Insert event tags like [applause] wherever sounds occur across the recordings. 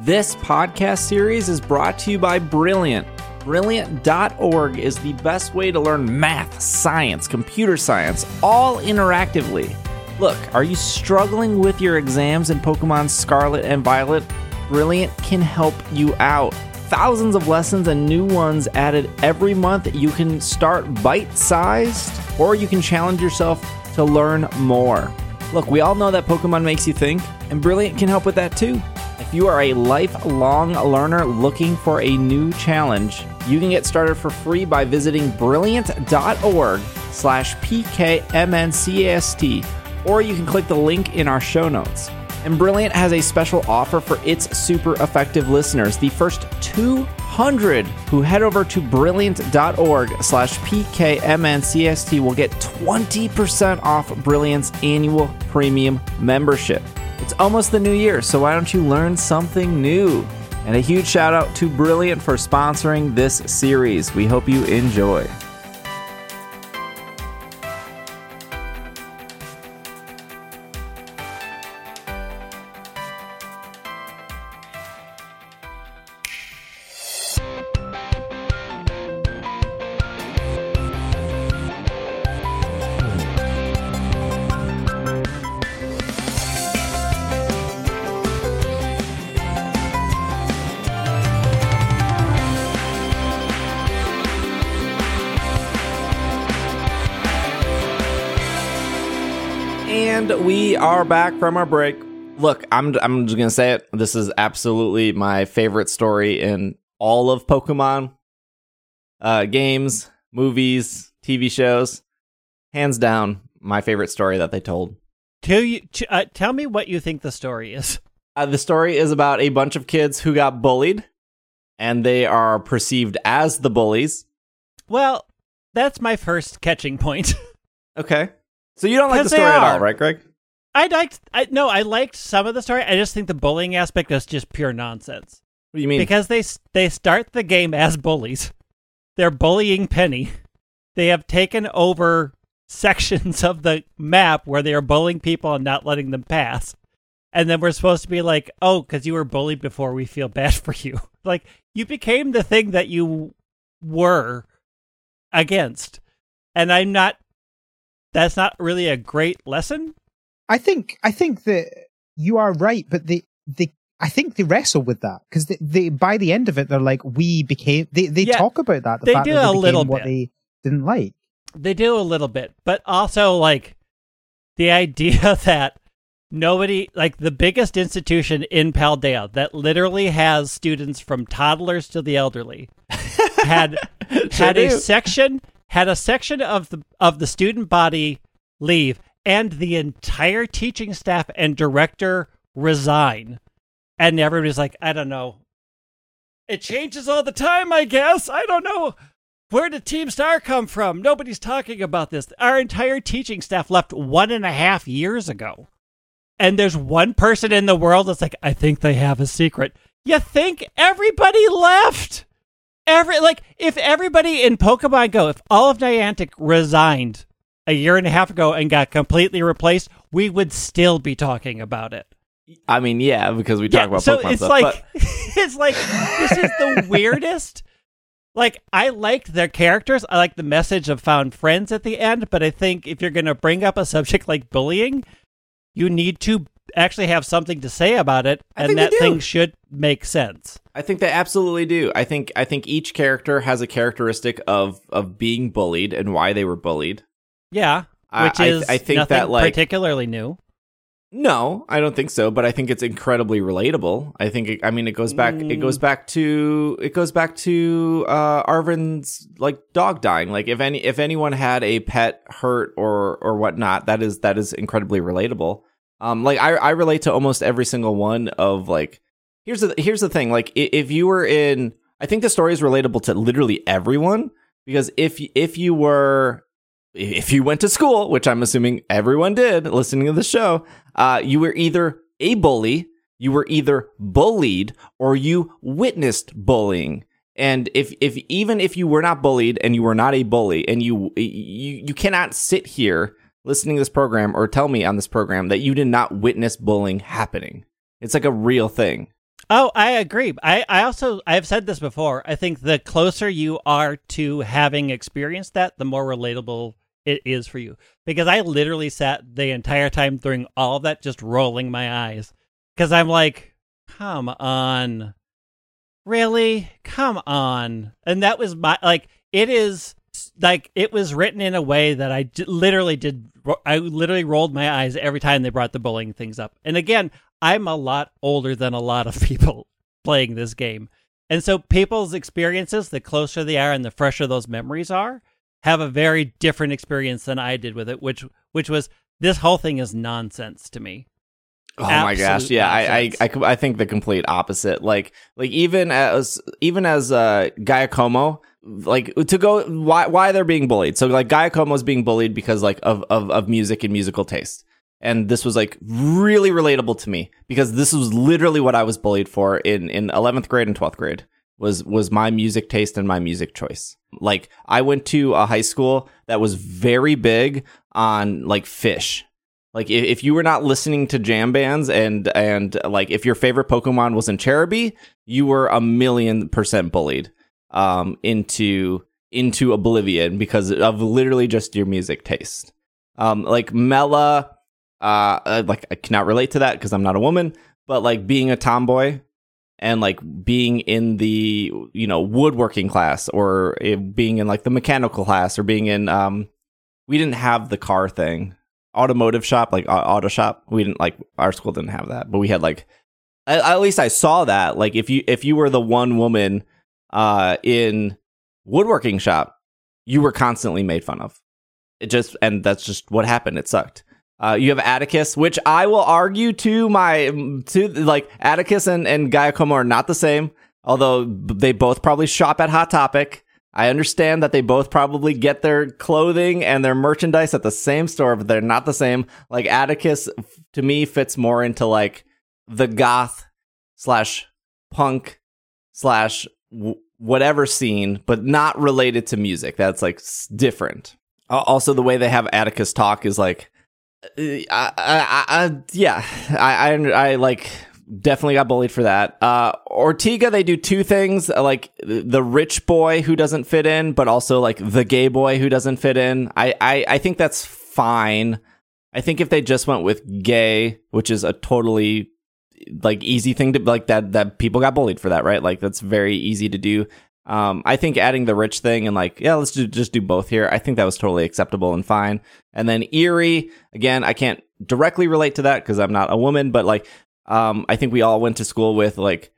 This podcast series is brought to you by Brilliant. Brilliant.org is the best way to learn math, science, computer science, all interactively. Look, are you struggling with your exams in Pokemon Scarlet and Violet? Brilliant can help you out. Thousands of lessons and new ones added every month. You can start bite sized or you can challenge yourself to learn more. Look, we all know that Pokemon makes you think, and Brilliant can help with that too. You are a lifelong learner looking for a new challenge, you can get started for free by visiting brilliant.org slash pkmncast, or you can click the link in our show notes. And Brilliant has a special offer for its super effective listeners. The first 200 who head over to brilliant.org slash pkmncast will get 20% off Brilliant's annual premium membership. It's almost the new year, so why don't you learn something new? And a huge shout out to Brilliant for sponsoring this series. We hope you enjoy. Are back from our break. Look, I'm I'm just gonna say it. This is absolutely my favorite story in all of Pokemon uh, games, movies, TV shows. Hands down, my favorite story that they told. Tell you, t- uh, tell me what you think the story is. Uh, the story is about a bunch of kids who got bullied, and they are perceived as the bullies. Well, that's my first catching point. [laughs] Okay, so you don't like the story at all, right, Greg? I liked, I no, I liked some of the story. I just think the bullying aspect is just pure nonsense What do you mean? because they they start the game as bullies. They're bullying Penny. They have taken over sections of the map where they are bullying people and not letting them pass. And then we're supposed to be like, oh, because you were bullied before, we feel bad [laughs] for you. Like, you became the thing that you were against. And I'm not, that's not really a great lesson. I think I think that you are right, but they they I think they wrestle with that because they, they by the end of it they're like we became they they Yeah, talk about that the they fact do that they a little what bit. they didn't like. They do a little bit, but also like the idea [laughs] that nobody, like the biggest institution in Paldea that literally has students from toddlers to the elderly, [laughs] had Sure had a section had a section of the of the student body leave and the entire teaching staff and director resign, and everybody's like, I don't know. It changes all the time, I guess. I don't know. Where did Team Star come from? Nobody's talking about this. Our entire teaching staff left one and a half years ago. And there's one person in the world that's like, I think they have a secret. You think everybody left? Every like if everybody in Pokemon Go, if all of Niantic resigned a year and a half ago and got completely replaced, we would still be talking about it. I mean, yeah, because we talk about so Pokemon it's stuff. like but [laughs] it's like this is the [laughs] weirdest. Like I liked their characters. I like the message of found friends at the end, but I think if you're going to bring up a subject like bullying, you need to actually have something to say about it, I and that thing should make sense. I think they absolutely do. I think I think each character has a characteristic of of being bullied and why they were bullied. Yeah, which I- is I think nothing that, like- particularly new. No, I don't think so, but I think it's incredibly relatable. I think it, I mean it goes back it Mm. goes back to it goes back to uh Arven's like dog dying. Like if any if anyone had a pet hurt or or whatnot, that is that is incredibly relatable. Um like I I relate to almost every single one of like here's the here's the thing, like i- if you were in I think the story is relatable to literally everyone because if if you were if you went to school, which I'm assuming everyone did listening to the show, uh, you were either a bully, you were either bullied, or you witnessed bullying. And if if even if you were not bullied and you were not a bully, and you you you cannot sit here listening to this program or tell me on this program that you did not witness bullying happening. It's like a real thing. Oh, I agree. I, I also I've said this before. I think the closer you are to having experienced that, the more relatable it is for you. Because I literally sat the entire time during all of that just rolling my eyes. Because I'm like, come on. Really? Come on. And that was my like it is like it was written in a way that I j- literally did I literally rolled my eyes every time they brought the bullying things up. And again, I'm a lot older than a lot of [laughs] people playing this game. And so people's experiences, the closer they are and the fresher those memories are, have a very different experience than I did with it, which which was this whole thing is nonsense to me. Oh my gosh, yeah, I, I. I, I think the complete opposite. Like, like even as even as uh, Giacomo, like to go why why they're being bullied. So like Giacomo's being bullied because like of of of music and musical taste, and this was like really relatable to me because this was literally what I was bullied for in in eleventh grade and twelfth grade was was my music taste and my music choice. Like I went to a high school that was very big on like Phish. Like if, you were not listening to jam bands and and like if your favorite Pokemon was in Cherubi, you were a million percent bullied um into into oblivion because of literally just your music taste. Um like Mela uh uh, like I cannot relate to that because I'm not a woman, but like being a tomboy and like being in the you know woodworking class or being in like the mechanical class or being in um we didn't have the car thing. Automotive shop like auto shop we didn't like our school didn't have that but we had like at, at least i saw that like if you if you were the one woman uh in woodworking shop you were constantly made fun of. It just and that's just what happened. It sucked uh, you have Atticus, which I will argue to my to like Atticus and and Giacomo are not the same. Although they both probably shop at Hot Topic, I understand that they both probably get their clothing and their merchandise at the same store, but they're not the same. Like Atticus, to me, fits more into like the goth slash punk slash whatever scene, but not related to music. That's like different. Also, the way they have Atticus talk is like I, I, I, yeah, I, I, I like definitely got bullied for that. Uh, Ortega, they do two things, uh, like the rich boy who doesn't fit in, but also like the gay boy who doesn't fit in. I, I, I think that's fine. I think if they just went with gay, which is a totally like easy thing to like that that people got bullied for that, right? Like that's very easy to do. Um, I think adding the rich thing and like, yeah, let's do, just do both here. I think that was totally acceptable and fine. And then Erie, again, I can't directly relate to that because I'm not a woman, but like, um, I think we all went to school with like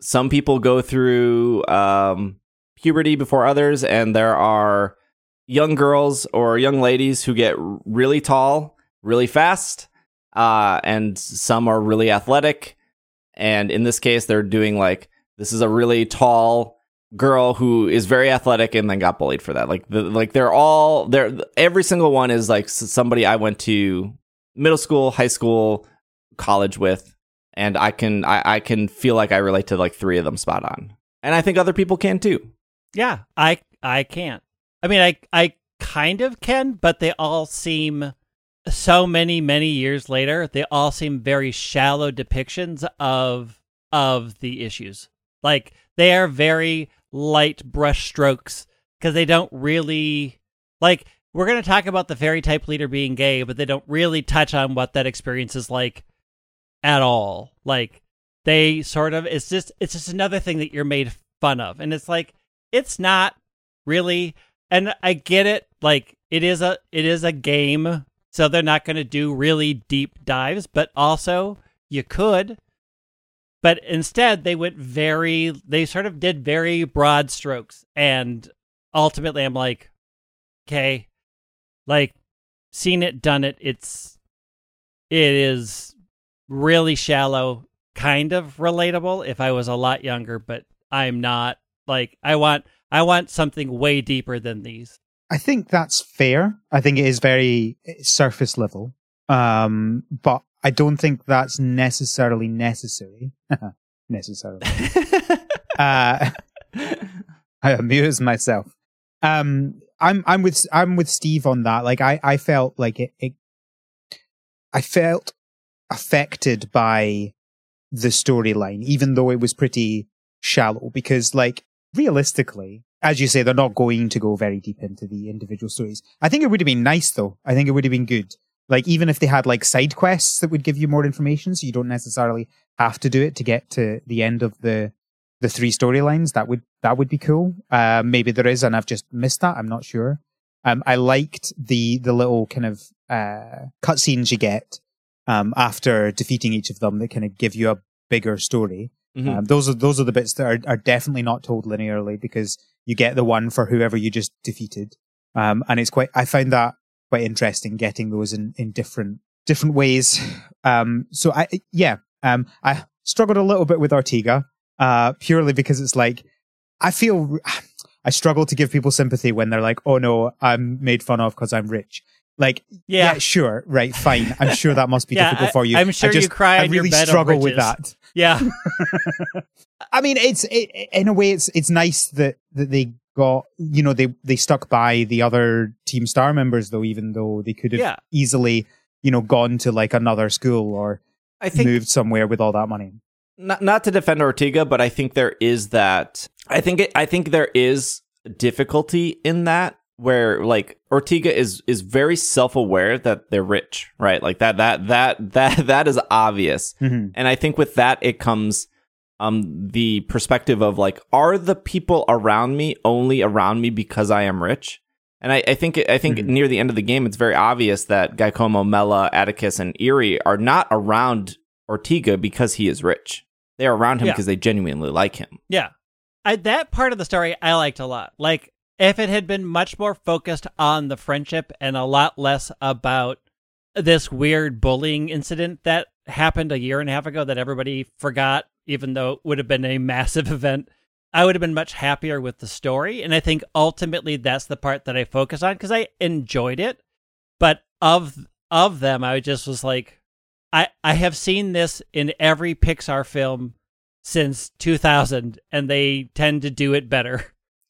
some people go through um, puberty before others, and there are young girls or young ladies who get really tall really fast, uh, and some are really athletic. And in this case, they're doing like this is a really tall girl who is very athletic and then got bullied for that. Like the like they're all they're every single one is like somebody I went to middle school, high school, college with, and I can I, I can feel like I relate to like three of them spot on. And I think other people can too. Yeah, I I can't. I mean, I I kind of can, but they all seem so many many years later. They all seem very shallow depictions of of the issues. Like they are very light brush strokes because they don't really like. We're going to talk about the fairy type leader being gay, but they don't really touch on what that experience is like at all. Like they sort of it's just it's just another thing that you're made fun of. And it's like it's not really and I get it like it is a it is a game so they're not going to do really deep dives, but also you could but instead they went very they sort of did very broad strokes and ultimately I'm like okay like seen it done it it's it is really shallow kind of relatable if I was a lot younger, but I'm not. Like I want I want something way deeper than these. I think that's fair. I think it is very surface level. Um, but I don't think that's necessarily necessary. [laughs] necessarily. [laughs] uh, [laughs] I amuse myself. Um, I'm I'm with I'm with Steve on that. Like I I felt like it, it I felt affected by the storyline, even though it was pretty shallow. Because, like, realistically, as you say, they're not going to go very deep into the individual stories. I think it would have been nice, though. I think it would have been good. Like, even if they had like side quests that would give you more information, so you don't necessarily have to do it to get to the end of the the three storylines, that would that would be cool. Uh, maybe there is, and I've just missed that. I'm not sure. Um, I liked the the little kind of uh, cutscenes you get um, after defeating each of them that kind of give you a bigger story. Mhm. Um, those are those are the bits that are, are definitely not told linearly because you get the one for whoever you just defeated, um, and it's quite. I found that quite interesting getting those in in different different ways. Um, so I yeah, um, I struggled a little bit with Ortega, uh, purely because it's like I feel I struggle to give people sympathy when they're like, "Oh no, I'm made fun of because I'm rich." Like, yeah. Yeah. sure, right, fine. I'm sure that must be [laughs] Yeah, difficult I- for you. I'm sure I you cry I on your really struggle with that. Yeah. [laughs] I mean, it's it, in a way, it's it's nice that that they got you know they they stuck by the other Team Star members though, even though they could have Yeah. easily you know gone to like another school or I think moved somewhere with all that money. not not to defend Ortega, but I think there is that. I think it, I think there is difficulty in that where like Ortega is is very self aware that they're rich, right? Like that that that [laughs] that that is obvious, Mhm. and I think with that it comes um the perspective of like are the people around me only around me because I am rich? And I, I think I think Mhm. near the end of the game, it's very obvious that Giacomo, Mela, Atticus, and Erie are not around Ortega because he is rich. They are around him Yeah. because they genuinely like him. Yeah. I, that part of the story I liked a lot. Like, if it had been much more focused on the friendship and a lot less about this weird bullying incident that happened a year and a half ago that everybody forgot, even though it would have been a [laughs] massive event, I would have been much happier with the story. And I think ultimately that's the part that I focus on because I enjoyed it. But of of them, I just was like, I, I have seen this in every Pixar film since 2000 and they tend to do it better.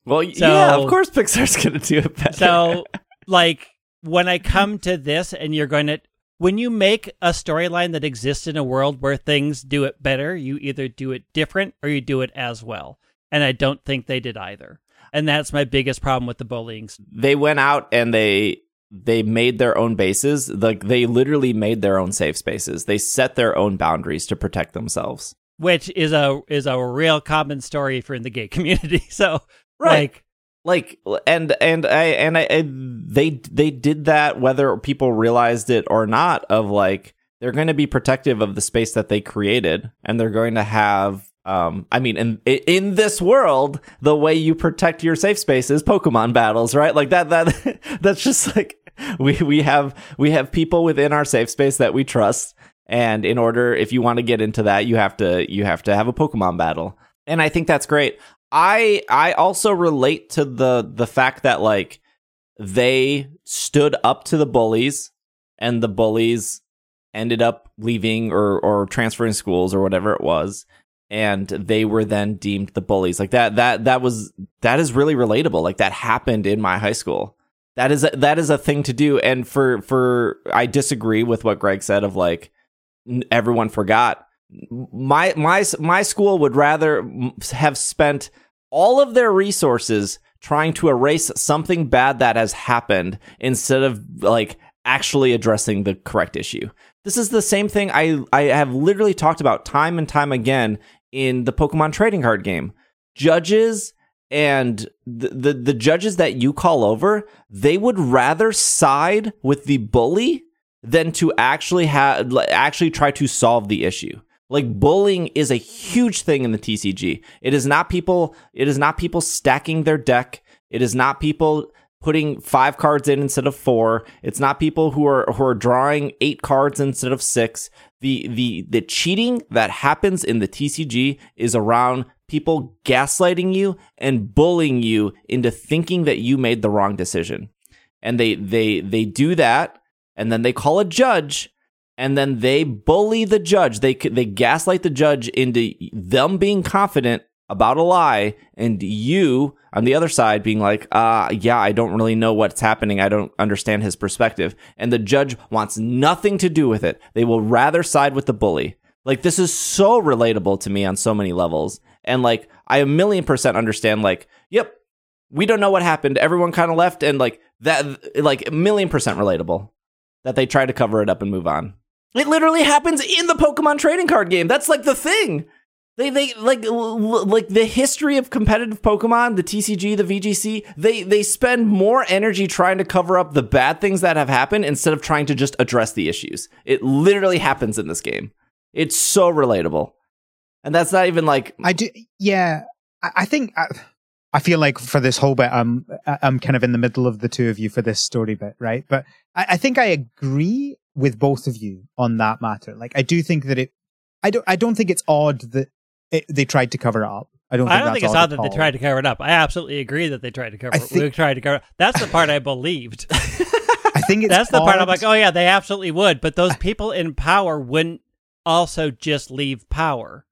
Well, So- yeah, of course Pixar's [laughs] going to do it better. So like when I mm-hmm. come to this and you're going to when you make a storyline that exists in a world where things do it better, you either do it different or you do it as well. And I don't think they did either. And that's my biggest problem with the bullying. they went out and they they made their own bases. Like they literally made their own safe spaces. They set their own boundaries to protect themselves. Which is a is a real common story for in the gay [laughs] community. So Right. like like and and I and I, they they did that whether people realized it or not of like they're going to be protective of the space that they created and they're going to have um I mean in in this world the way you protect your safe space is Pokemon battles right? Like that that [laughs] that's just like we we have we have people within our safe space that we trust. And in order if you want to get into that you have to you have to have a Pokemon battle. And I think that's great I I also relate to the the fact that like they stood up to the bullies and the bullies ended up leaving or or transferring schools or whatever it was. And they were then deemed the bullies. Like that that that was that is really relatable. Like that happened in my high school. That is a, that is a thing to do. And for for I disagree with what Greg said of like everyone forgot. My my my school would rather have spent all of their resources trying to erase something bad that has happened instead of like actually addressing the correct issue. This is the same thing I I have literally talked about time and time again in the Pokemon trading card game. Judges and the, the the judges that you call over, they would rather side with the bully than to actually have actually try to solve the issue. Like bullying is a huge thing in the TCG. It is not people it is not people stacking their deck. It is not people putting 5 cards in instead of 4. It's not people who are who are drawing 8 cards instead of 6. The the the cheating that happens in the TCG is around people gaslighting you and bullying you into thinking that you made the wrong decision. And they they they do that and then they call a judge and then they bully the judge. They they gaslight the judge into them being confident about a lie, and you on the other side being like, "Uh, yeah, I don't really know what's happening. I don't understand his perspective." And the judge wants nothing to do with it. They will rather side with the bully. Like this is so relatable to me on so many levels. And like I a million percent understand like, yep, we don't know what happened. Everyone kind of left and like that like a million percent relatable that they try to cover it up and move on. It literally happens in the Pokemon trading card game. That's like the thing. They they like l- like the history of competitive Pokemon, the TCG, the VGC. They they spend more energy trying to cover up the bad things that have happened instead of trying to just address the issues. It literally happens in this game. It's so relatable, and that's not even like I do. Yeah, I, I think I, I feel like for this whole bit, I'm I'm kind of in the middle of the two of you for this story bit, right? But I, I think I agree with both of you on that matter. Like, I do think that it. I don't. I don't think it's odd that it, they tried to cover it up. I don't. Think I don't think it's odd odd that they tried to cover it up. I absolutely agree that they tried to cover I it. we tried to cover. That's the part I believed. [laughs] I think it's [laughs] That's the part I'm like, oh yeah, they absolutely would. But those people in power wouldn't also just leave power.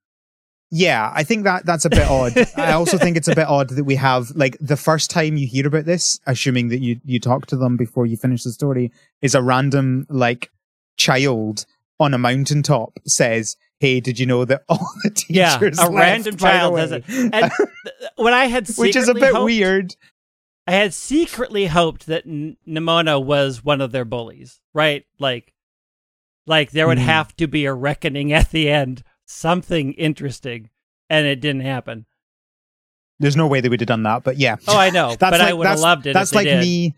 Yeah, I think that that's a bit odd. I also think it's a bit odd that we have like the first time you hear about this, assuming that you you talk to them before you finish the story, is a random like child on a mountaintop says, "Hey, did you know that all the [laughs] Yeah, teachers a left, random child way?" does it. And [laughs] when I had which is a bit hoped- weird. I had secretly hoped that N- Nemona was one of their bullies, right? Like, like there would Mhm. have to be a reckoning at the end, something interesting, and it didn't happen. There's no way they would have done that, but yeah. Oh, I know, [laughs] That's but I like- would have loved it. That's if they like did. me.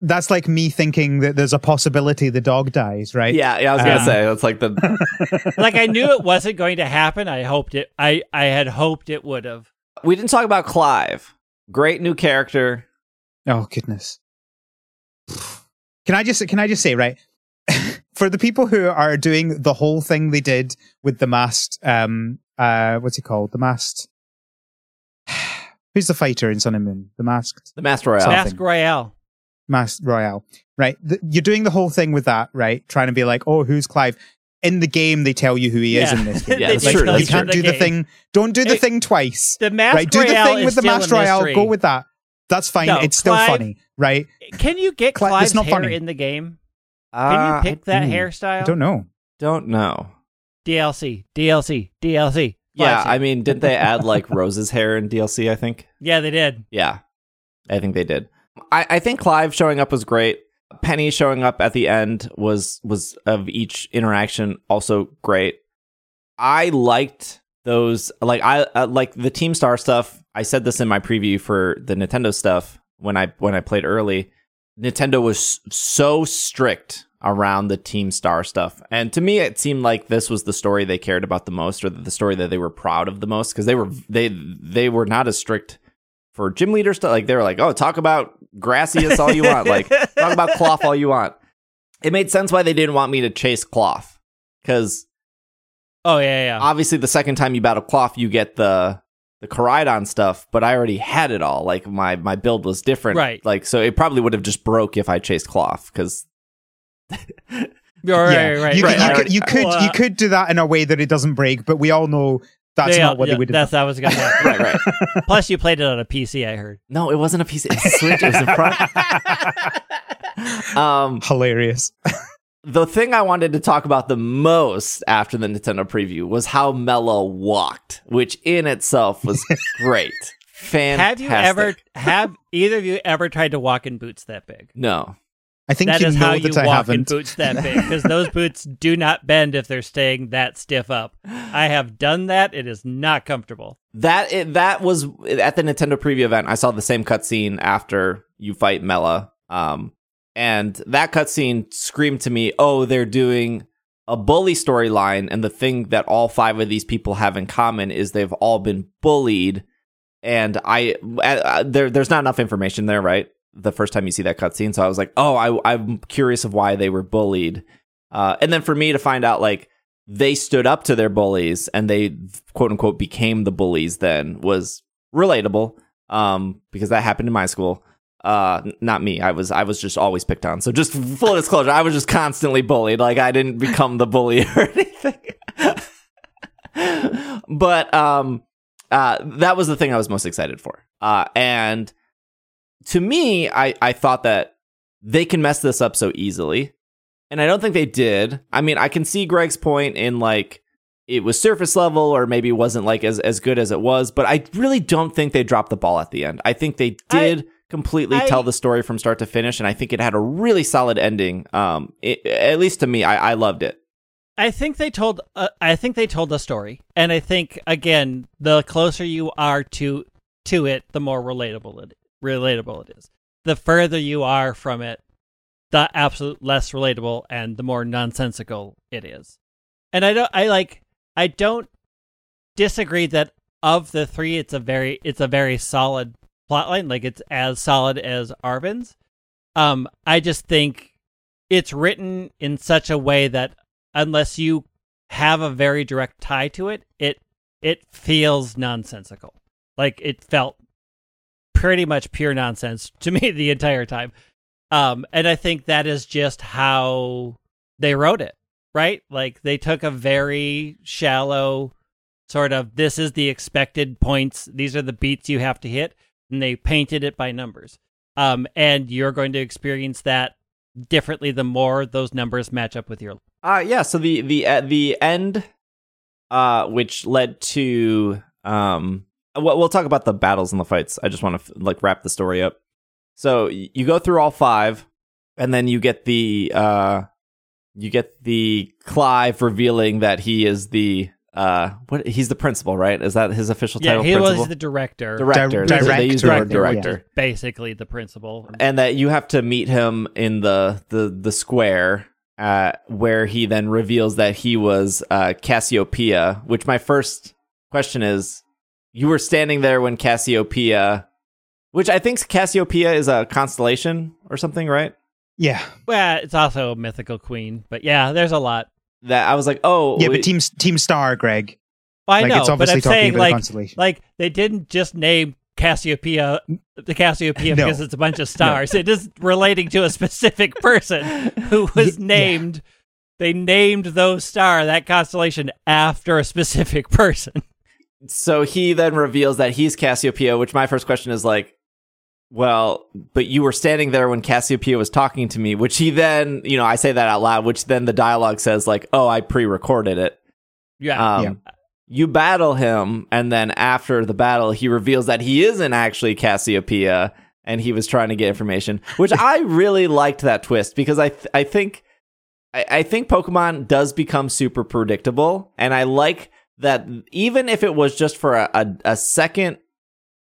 That's like me thinking that there's a possibility the dog dies, right? yeah yeah. I was gonna Um, say that's like the [laughs] like I knew it wasn't going to happen. I hoped it. I I had hoped it would have. we didn't talk about Clive. Great new character. Oh goodness. Can I just can I just say right for the people who are doing the whole thing they did with the mast um uh what's he called the mast [sighs] who's the fighter in Sun and Moon the masked The Master Royale. Something. Mask Royale. mast royale right the, you're doing the whole thing with that right trying to be like oh who's Clive in the game they tell you who he is Yeah. in this [laughs] game Yeah, that's like, true, tell you that's can't do the game. thing don't do the It- thing twice The Mask right do the Royale thing with the still a mast royale mystery. go with that that's fine No, it's still funny right Can you get Cli- Clive's not hair funny. in the game? Can you pick that ooh, hairstyle? I don't know Don't know. DLC, DLC, DLC. Yeah, I mean, didn't they add like [laughs] Rose's hair in DLC? I think. yeah, they did. Yeah, I think they did. I, I think Clive showing up was great. Penny showing up at the end was was of each interaction also great. I liked those like I uh, like the Team Star stuff. I said this in my preview for the Nintendo stuff when I when I played early. Nintendo was so strict around the Team Star stuff. And to me it seemed like this was the story they cared about the most or the story that they were proud of the most because they were they they were not as strict for gym leader stuff. Like they were like, "Oh, talk about Gracias all you want. Like talk about Klawf all you want." It made sense why they didn't want me to chase Klawf cuz Oh yeah, yeah. obviously the second time you battle Klawf, you get the the Koraidon stuff, but I already had it all. Like my my build was different, Right. Like so, it probably would have just broke if I chased Klawf because [laughs] Right, right, right. You, right. could, you, could, you could Well, you could do that in a way that it doesn't break, but we all know that's Yeah, not what yeah, they would have That's that was gonna happen. [laughs] right, right. [laughs] Plus, you played it on a PC. I heard. No, it wasn't a piece. It's a Switch. It was in front. um, Hilarious. The thing I wanted to talk about the most after the Nintendo preview was how Mela walked, which in itself was [laughs] great. Fantastic. Have you ever [laughs] have either of you ever tried to walk in boots that big? No. I think That you is know how that you I walk in haven't. boots that big because [laughs] those boots do not bend if they're staying that stiff up. I have done that. It is not comfortable. That it, that was at the Nintendo preview event. I saw the same cutscene after you fight Mela, um, and that cutscene screamed to me, "Oh, they're doing a bully storyline." And the thing that all five of these people have in common is they've all been bullied. And I, uh, there, there's not enough information there, right? The first time you see that cutscene, so I was like, "Oh, I, I'm curious of why they were bullied." Uh, and then for me to find out, like they stood up to their bullies and they quote unquote became the bullies then was relatable um because that happened in my school uh not me i was i was just always picked on so just full disclosure i was just constantly bullied like i didn't become the bully [laughs] or anything but um uh that was the thing i was most excited for uh and to me i i thought that they can mess this up so easily and I don't think they did. I mean, I can see Greg's point in like it was surface level or maybe wasn't like as, as good as it was. But I really don't think they dropped the ball at the end. I think they did completely I- tell the story from start to finish, and I think it had a really solid ending. Um, it, at least to me, I, I loved it. I think they told. Uh, I think they told the story, and I think again, the closer you are to to it, the more relatable it relatable it is. The further you are from it, the absolute less relatable and the more nonsensical it is. And I don't. I like. I don't disagree that of the three, it's a very it's a very solid plotline. Like it's as solid as Arven's. Um, I just think it's written in such a way that unless you have a very direct tie to it, it it feels nonsensical. Like it felt pretty much pure nonsense [laughs] to me the entire time. Um, and I think that is just how they wrote it, right? Like they took a very shallow sort of this is the expected points, these are the beats you have to hit, and they painted it by numbers. Um, and you're going to experience that differently the more those numbers match up with your Uh yeah. So the the uh, the end, uh, which led to um, we'll, we'll talk about the battles and the fights. I just want to like wrap the story up. So you go through all five, and then you get the uh, you get the Clive revealing that he is the uh, what he's the principal, right? Is that his official title yeah title? he principal? was the director director. Di- They- They use the word director, director. basically the principal and that you have to meet him in the the the square uh where he then reveals that he was uh Cassiopeia which my first question is you were standing there when Cassiopeia which I think Cassiopeia is a constellation or something right Yeah, well it's also a mythical queen but yeah there's a lot that I was like oh yeah, wait, but Team Team Star, Greg. i like know it's but i'm saying like like they didn't just name cassiopeia the cassiopeia No. because it's a bunch of [laughs] stars it is relating to a specific person who [laughs] was yeah. named they named those star that constellation after a specific [laughs] person so he then reveals that he's Cassiopeia which my first question is like well, but you were standing there when Cassiopeia was talking to me, which he then, you know, I say that out loud, which then the dialogue says like, "Oh, I pre-recorded it." yeah Um, Yeah. You battle him, and then after the battle, he reveals that he isn't actually Cassiopeia, and he was trying to get information. Which I [laughs] really liked that twist because I th- I think I, I think Pokemon does become super predictable, and I like that even if it was just for a, a, a second,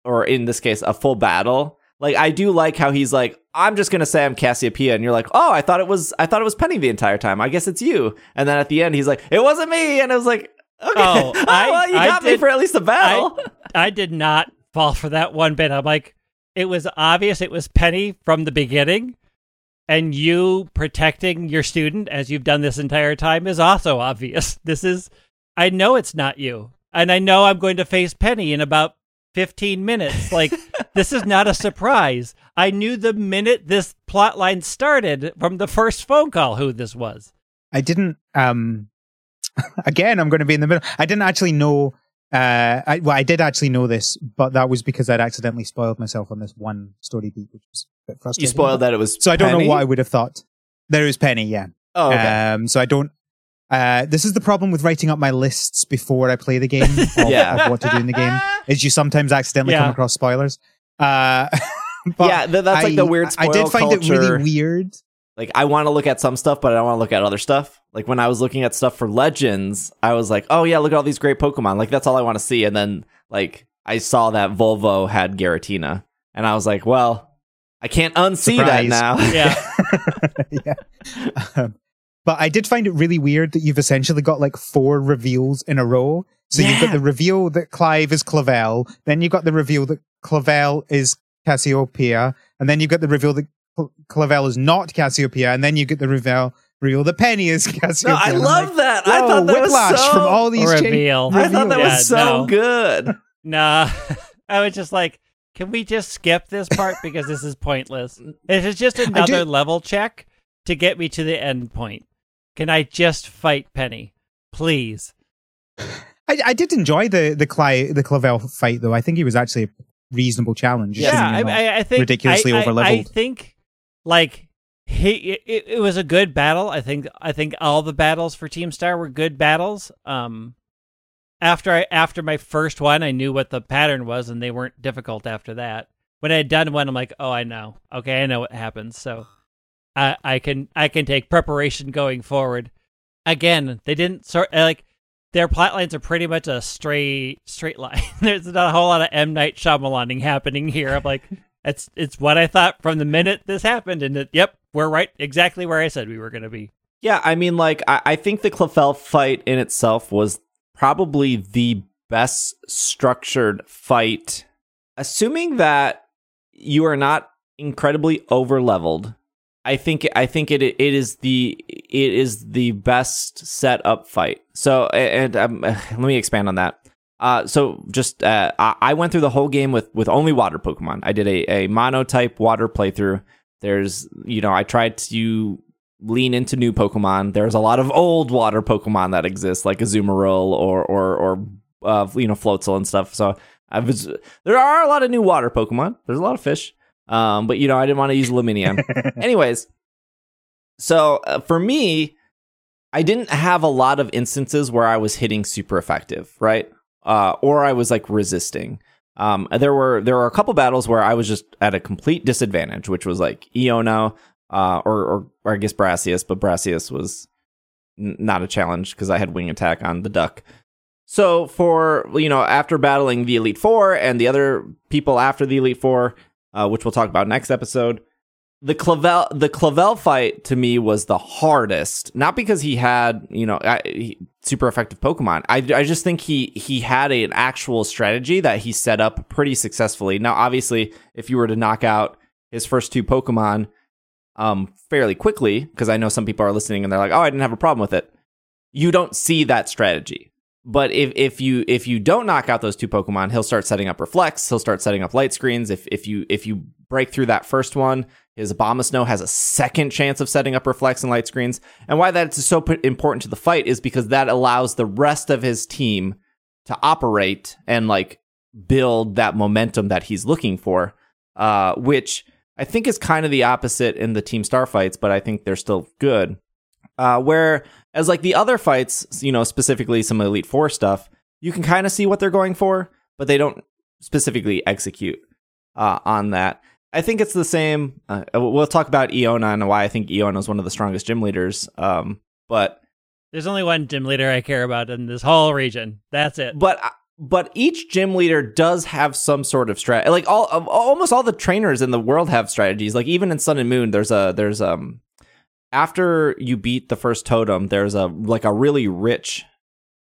or in this case, a full battle. Like I do like how he's like, I'm just gonna say I'm Cassiopeia, and you're like, oh, I thought it was, I thought it was Penny the entire time. I guess it's you. And then at the end, he's like, it wasn't me, and I was like, okay, Oh, [laughs] I- well, you I got me for at least a battle. [laughs] I did not fall for that one bit. I'm like, it was obvious it was Penny from the beginning, and you protecting your student as you've done this entire time is also obvious. [laughs] This is, I know it's not you, and I know I'm going to face Penny in about 15 minutes. Like, this is not a surprise. I knew the minute this plot line started from the first phone call who this was. I didn't. Um, [laughs] again, I'm going to be in the middle. I didn't actually know. Uh, I, well, I did actually know this, but that was because I'd accidentally spoiled myself on this one story beat, which was a bit frustrating. you spoiled that it was. So I don't know what I would have thought. There is Penny, yeah. Oh, okay. Um, so I don't. Uh, this is the problem with writing up my lists before I play the game [laughs] of, Yeah. of what to do in the game. Is you sometimes accidentally Yeah. come across spoilers. Uh, [laughs] but yeah, th- that's like the I- weird. I did find culture. it really weird. like I want to look at some stuff, but I don't want to look at other stuff. Like when I was looking at stuff for Legends, I was like, "Oh yeah, look at all these great Pokemon!" Like that's all I want to see. And then like I saw that Volo had Giratina, and I was like, "Well, I can't unsee Surprise. that now." Yeah. [laughs] yeah. Um, but I did find it really weird that you've essentially got like four reveals in a row. So you've got the reveal that Clive is Clavel, then you've got the reveal that Clavel is Cassiopeia, and then you've got the reveal that Clavel is not Cassiopeia, and then you get the reveal reveal that Penny is Cassiopeia. no, I I'm love like, that. I thought that whiplash was so. from all these cha- Reveal. I thought that Yeah, was so no. good. [laughs] Nah, [laughs] I was just like, can we just skip this part because this is pointless? It is just another level check to get me to the end point. Can I just fight Penny, please? I, I did enjoy the the Cli- the Clavel fight though. I think he was actually a reasonable challenge. Yeah, I, I, I think ridiculously I, I- I think like he, it, it was a good battle. I think I think all the battles for Team Star were good battles. Um, after I after my first one, I knew what the pattern was, and they weren't difficult after that. When I had done one, I'm like, oh, I know. Okay, I know what happens. So I I can I can take preparation going forward. Again, they didn't sort uh, like their plot lines are pretty much a straight straight line. [laughs] There's not a whole lot of M Night Shyamalaning happening here. I'm like, [laughs] it's it's what I thought from the minute this happened, and it, yep, we're right exactly where I said we were going to be. Yeah, I mean, like I, I think the Clavel fight in itself was probably the best structured fight, assuming that you are not incredibly over leveled. I think I think it it is the it is the best set up fight. So and um, [sighs] let me expand on that. Uh, so just uh, I went through the whole game with with only water Pokemon. I did a a mono type water playthrough. There's you know I tried to lean into new Pokemon. There's a lot of old water Pokemon that exist, like Azumarill or or or uh, you know Floatzel and stuff. So I was there are a lot of new water Pokemon. There's a lot of fish. Um, but you know I didn't want to use Lumineon. [laughs] Anyways, so uh, for me, I didn't have a lot of instances where I was hitting super effective, right? Uh, or I was like resisting. Um, there were there were a couple battles where I was just at a complete disadvantage, which was like Iono, uh, or, or, or I guess Brassius, but Brassius was n- not a challenge because I had wing attack on the duck. So for you know, after battling the Elite Four and the other people after the Elite Four, uh, which we'll talk about next episode, the Clavel the Clavel fight to me was the hardest. Not because he had you know I, super effective Pokemon. I, I just think he he had a, an actual strategy that he set up pretty successfully. Now, obviously, if you were to knock out his first two Pokemon, um, fairly quickly because I know some people are listening and they're like, "Oh, I didn't have a problem with it." You don't see that strategy. But if, if you if you don't knock out those two Pokemon, he'll start setting up reflect. He'll start setting up light screens. If if you if you break through that first one, his Abomasnow has a second chance of setting up reflect and light screens. And why that's so important to the fight is because that allows the rest of his team to operate and like build that momentum that he's looking for. Uh, which I think is kind of the opposite in the Team Star fights, but I think they're still good. Uh, where as like the other fights, you know, specifically some Elite Four stuff, you can kind of see what they're going for, but they don't specifically execute uh, on that. I think it's the same. Uh, we'll talk about Iono and why I think Iono is one of the strongest gym leaders. Um, but there's only one gym leader I care about in this whole region. That's it. But but each gym leader does have some sort of strategy. Like all, almost all the trainers in the world have strategies. Like even in Sun and Moon, there's a there's um after you beat the first totem, there's a like a really rich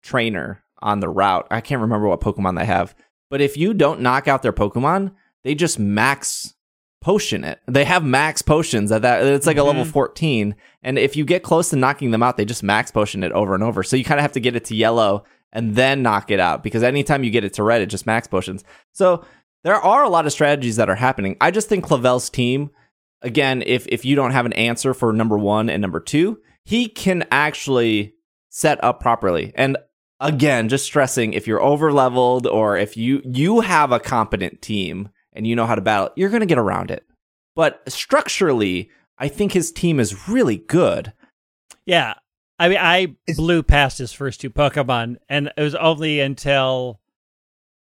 trainer on the route. I can't remember what Pokemon they have, but if you don't knock out their Pokemon, they just max potion it. They have max potions at that. It's like mm-hmm. a level mm-hmm. 14. And if you get close to knocking them out, they just max potion it over and over. So you kind of have to get it to yellow and then knock it out because anytime you get it to red, it just max potions. So there are a lot of strategies that are happening. I just think Clavel's team, again, if if you don't have an answer for number one and number two, he can actually set up properly. And again, just stressing if you're over leveled or if you you have a competent team and you know how to battle, you're gonna get around it. But structurally, I think his team is really good. Yeah, I mean, I blew past his first two Pokemon, and it was only until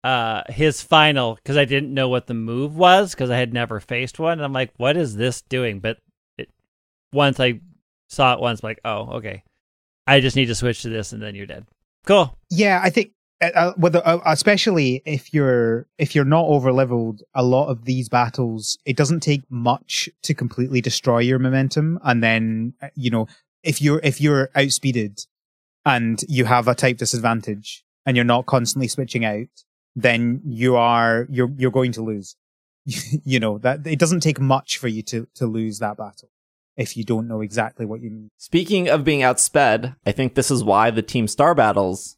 uh his final because I didn't know what the move was because I had never faced one. And I'm like, what is this doing? But it, once I saw it once, I'm like, oh, okay. I just need to switch to this, and then you're dead. Cool. Yeah, I think uh, uh uh, especially if you're if you're not over leveled, a lot of these battles it doesn't take much to completely destroy your momentum, and then uh, you know if you're if you're outspeeded and you have a type disadvantage and you're not constantly switching out, then you are you're you're going to lose. [laughs] you know that it doesn't take much for you to to lose that battle if you don't know exactly what you need. Speaking of being outsped, I think this is why the team star battles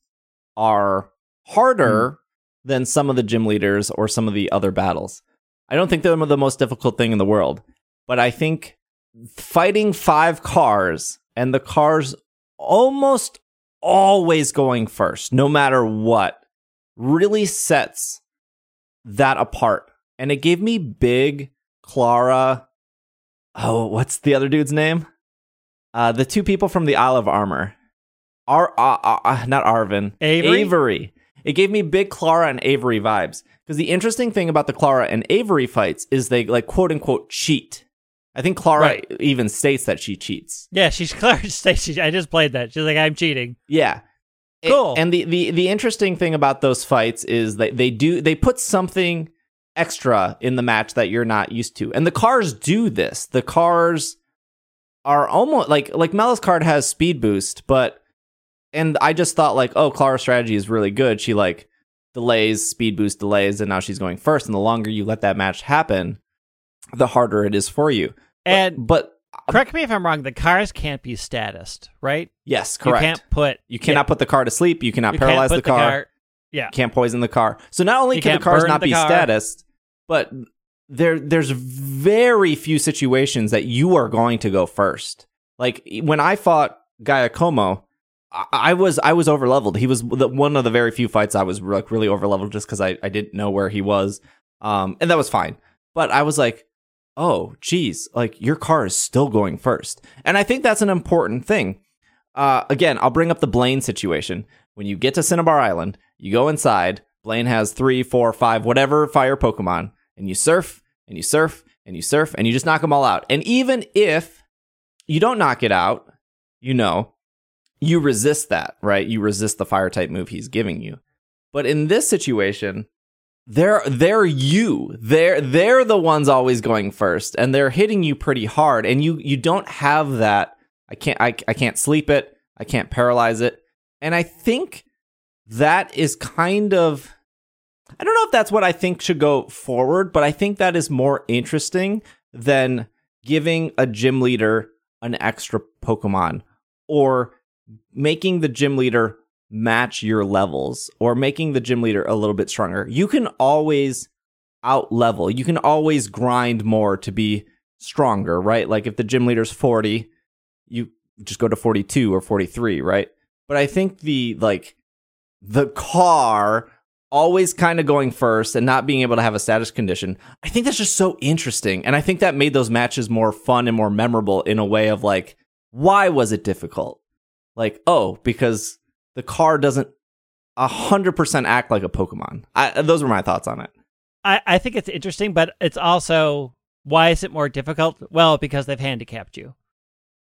are harder mm. than some of the gym leaders or some of the other battles. I don't think they're the most difficult thing in the world, but I think fighting five cars and the car's almost always going first, no matter what, really sets that apart. And it gave me big Clara. Oh, what's the other dude's name? Uh, the two people from the Isle of Armor. Ar, uh, uh, uh not Arven. Avery. Avery. It gave me big Clara and Avery vibes. Because the interesting thing about the Clara and Avery fights is they like quote unquote cheat. I think Clara Right. even states that she cheats. Yeah, she's [laughs] clear. Stacy, I just played that. She's like, I'm cheating. Yeah. It- Cool. and the, the the interesting thing about those fights is that they do they put something extra in the match that you're not used to. And the cars do this. The cars are almost like like Mela's card has speed boost, but and I just thought like, oh, Clara's strategy is really good. She like delays, speed boost delays, and now she's going first. And the longer you let that match happen, the harder it is for you. And But correct me if I'm wrong. The cars can't be statused, right? yes, correct. You can't put. You cannot put the car to sleep. You cannot you paralyze can't put the car. Yeah. can't poison the car. So not only You can the cars not the be car. but there there's very few situations that you are going to go first. Like when I fought Giacomo, I, I was I was over leveled. He was the, one of the very few fights I was like really over leveled just because I, I didn't know where he was, um, and that was fine. But I was like, oh, geez, like your car is still going first, and I think that's an important thing. Uh, again, I'll bring up the Blaine situation. When you get to Cinnabar Island, you go inside. Blaine has three, four, five, whatever fire Pokemon, and you surf and you surf and you surf and you just knock them all out. And even if you don't knock it out, you know, you resist that, right? You resist the fire type move he's giving you. But in this situation, they're they're you. They're they're the ones always going first, and they're hitting you pretty hard. And you you don't have that. I can't I, I can't sleep it. I can't paralyze it. And I think that is kind of I don't know if that's what I think should go forward, but I think that is more interesting than giving a gym leader an extra Pokemon or making the gym leader match your levels or making the gym leader a little bit stronger. You can always out level. You can always grind more to be stronger, right? Like if the gym leader's 40, you just go to 42 or 43, right? But I think the like the car always kind of going first and not being able to have a status condition. I think that's just so interesting. And I think that made those matches more fun and more memorable in a way of like, why was it difficult? Like, oh, because the car doesn't a hundred percent act like a Pokemon. I, those were my thoughts on it. I, I think it's interesting, but it's also why is it more difficult? Well, because they've handicapped you.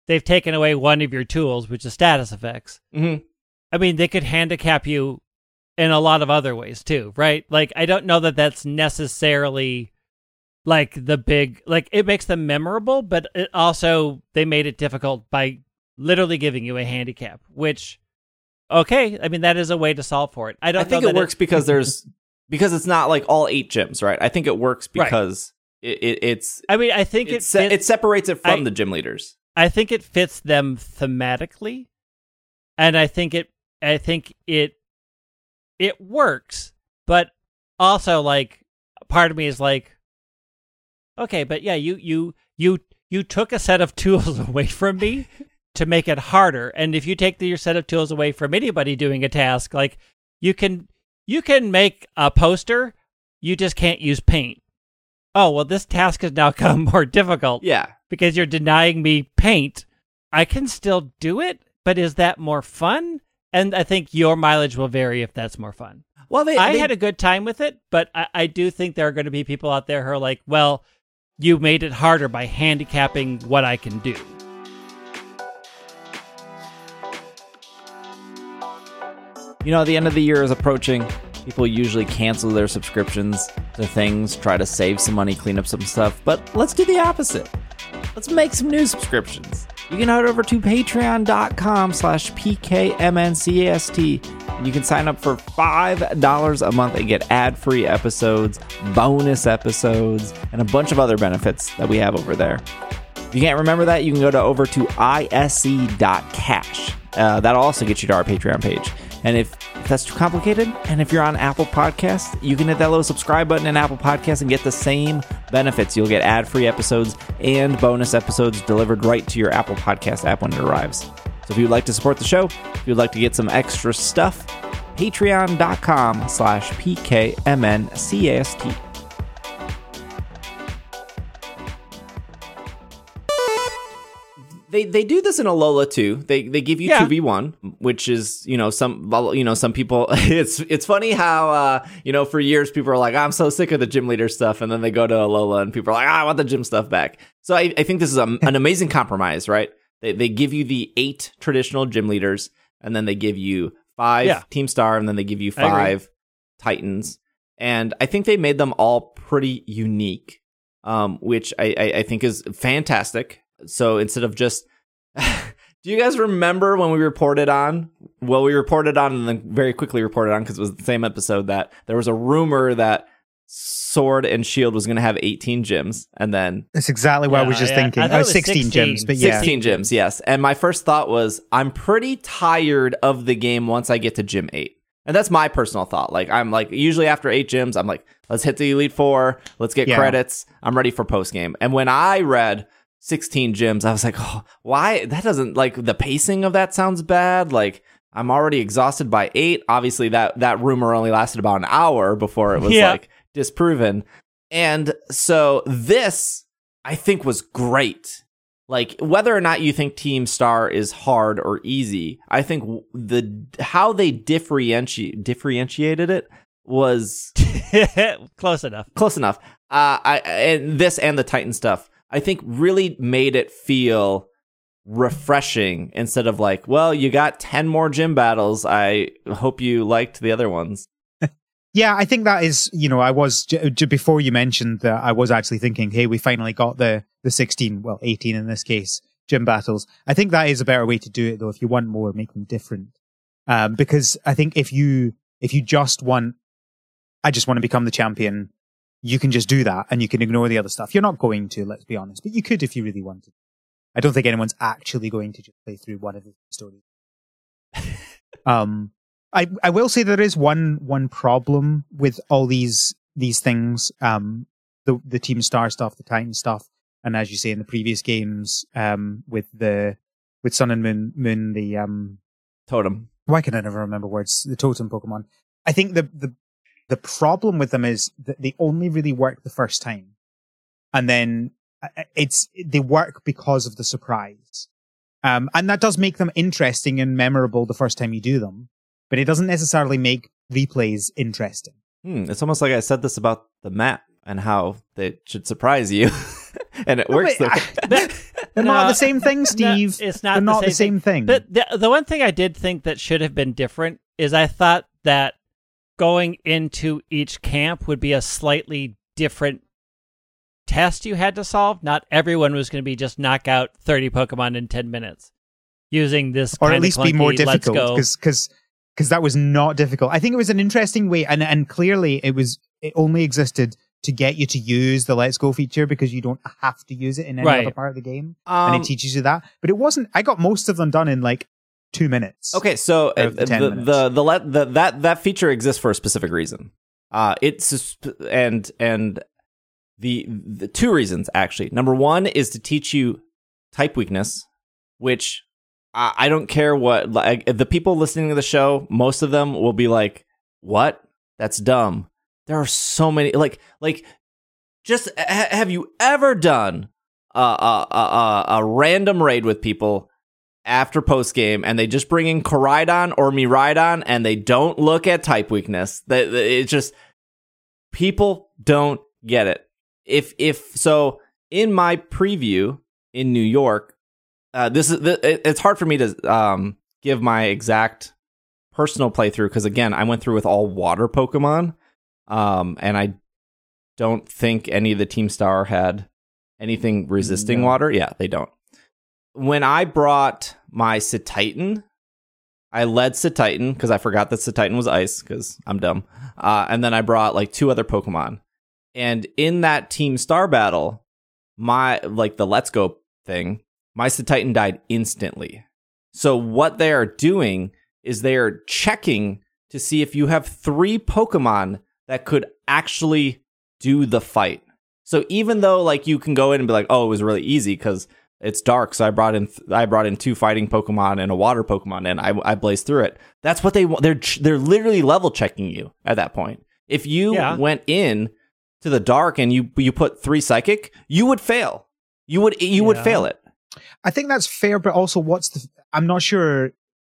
They've taken away one of your tools, which is status effects. Mm-hmm. I mean, they could handicap you in a lot of other ways too, right? Like, I don't know that that's necessarily like the big, like, it makes them memorable, but it also, they made it difficult by literally giving you a handicap, which, okay, I mean, that is a way to solve for it. I don't I think it works because [laughs] there's because it's not like all eight gyms, right? I think it works Right. because it, it, it's I mean, I think it, it, se- it separates it from I- the gym leaders. I think it fits them thematically, and I think it I think it it works, but also like part of me is like, okay, but yeah, you you you you took a set of tools [laughs] away from me to make it harder, and if you take the, your set of tools away from anybody doing a task, like you can you can make a poster, you just can't use paint. Oh well, this task has now [laughs] become more difficult Yeah, because you're denying me paint. I can still do it, but is that more fun? And I think your mileage will vary if that's more fun. well, they, I they- had a good time with it, but I, I do think there are going to be people out there who are like, well, you made it harder by handicapping what I can do. You know, the end of the year is approaching. People usually cancel their subscriptions to things, try to save some money, clean up some stuff. But let's do the opposite. Let's make some new subscriptions. You can head over to patreon.com slash pkmncast and you can sign up for $5 a month and get ad-free episodes, bonus episodes, and a bunch of other benefits that we have over there. If you can't remember that, you can go to over to isc.cash. Uh, that'll also get you to our Patreon page. And if, that's too complicated, and if you're on Apple Podcast, you can hit that little subscribe button in Apple Podcast and get the same benefits. You'll get ad-free episodes and bonus episodes delivered right to your Apple Podcast app when it arrives. So if you'd like to support the show, if you'd like to get some extra stuff, patreon.com slash pkmncast. They they do this in Alola too. They they give you two v one, which is you know some you know some people. [laughs] It's it's funny how uh you know for years people are like I'm so sick of the gym leader stuff, and then they go to Alola and people are like "Ah, I want the gym stuff back. So I, I think this is a, an amazing compromise, right? They they give you the eight traditional gym leaders, and then they give you five Yeah. Team Star, and then they give you five Titans, and I think they made them all pretty unique, um, which I, I, I think is fantastic. So instead of just, [laughs] do you guys remember when we reported on? Well, we reported on and then very quickly reported on because it was the same episode that there was a rumor that Sword and Shield was going to have 18 gyms, and then That's exactly what I was just yeah. thinking. I thought Oh, was 16, 16. gyms, but yeah. 16 gyms, yes. And my first thought was, I'm pretty tired of the game once I get to gym eight. And that's my personal thought. Like, I'm like, usually after eight gyms, I'm like, let's hit the Elite Four, let's get Yeah. credits. I'm ready for post game. And when I read 16 gyms, I was like, oh, why? That doesn't, like, the pacing of that sounds bad. Like, I'm already exhausted by eight. Obviously, that, that rumor only lasted about an hour before it was Yeah. like disproven. And so this, I think, was great. Like whether or not you think Team Star is hard or easy, I think the how they differentiate differentiated it was [laughs] Close enough. close enough. Uh, I and this and the Titan stuff, I think, really made it feel refreshing instead of like, well, you got ten more gym battles. I hope you liked the other ones. [laughs] Yeah, I think that is, you know, I was j- j- before you mentioned that I was actually thinking, hey, we finally got the the 16, well, 18 in this case, gym battles. I think that is a better way to do it though. If you want more, make them different. Um, because I think if you if you just want, I just want to become the champion, you can just do that and you can ignore the other stuff. You're not going to, let's be honest, but you could if you really wanted. I don't think anyone's actually going to just play through one of the stories. [laughs] um, I I will say there is one one problem with all these these things. Um, the the Team Star stuff, the Titan stuff, and as you say in the previous games, um, with the with Sun and Moon, Moon the um, Totem. why can I never remember words? The totem Pokemon. I think the the the problem with them is that they only really work the first time, and then uh, it's they work because of the surprise, um, and that does make them interesting and memorable the first time you do them, but it doesn't necessarily make replays interesting. Hmm, it's almost like I said this about the map and how they should surprise you, [laughs] and it No, works. but the- I- They're not the same thing, No, Steve. it's not They're the not same the same thing. But the the one thing I did think that should have been different is I thought that going into each camp would be a slightly different test you had to solve. Not everyone was going to be just knock out 30 Pokemon in 10 minutes using this or at least be more let's difficult go. because because because that was not difficult. I think it was an interesting way, and and clearly it was it only existed to get you to use the Let's Go feature because you don't have to use it in any Right. other part of the game, Um, and it teaches you that. But it wasn't. I got most of them done in like two minutes. Okay, so uh, the the, the the the that that feature exists for a specific reason. Uh, it's and and the the two reasons actually. Number one is to teach you type weakness, which I, I don't care what like the people listening to the show. Most of them will be like, "What? That's dumb." There are so many like like just ha- have you ever done a, a, a, a random raid with people after post game and they just bring in Koraidon or Miraidon and they don't look at type weakness. That it's just people don't get it. If if so, in my preview in New York, uh, this is th- it- it's hard for me to um give my exact personal playthrough because again, I went through with all water Pokemon, um, and I don't think any of the Team Star had anything resisting No. water. Yeah, they don't when I brought my Cetitan, I led Cetitan because I forgot that Cetitan was ice because I'm dumb. Uh, and then I brought like two other Pokemon. And in that Team Star battle, my like the Let's Go thing, my Cetitan died instantly. So what they are doing is they are checking to see if you have three Pokemon that could actually do the fight. So even though like you can go in and be like, oh, it was really easy because it's dark, so I brought in th- I brought in two fighting Pokemon and a water Pokemon, and I I blazed through it. That's what they want. They're ch- they're literally level checking you at that point. If you Yeah. went in to the dark and you you put three psychic, you would fail. You would you would fail it. I think that's fair, but also what's the? I'm not sure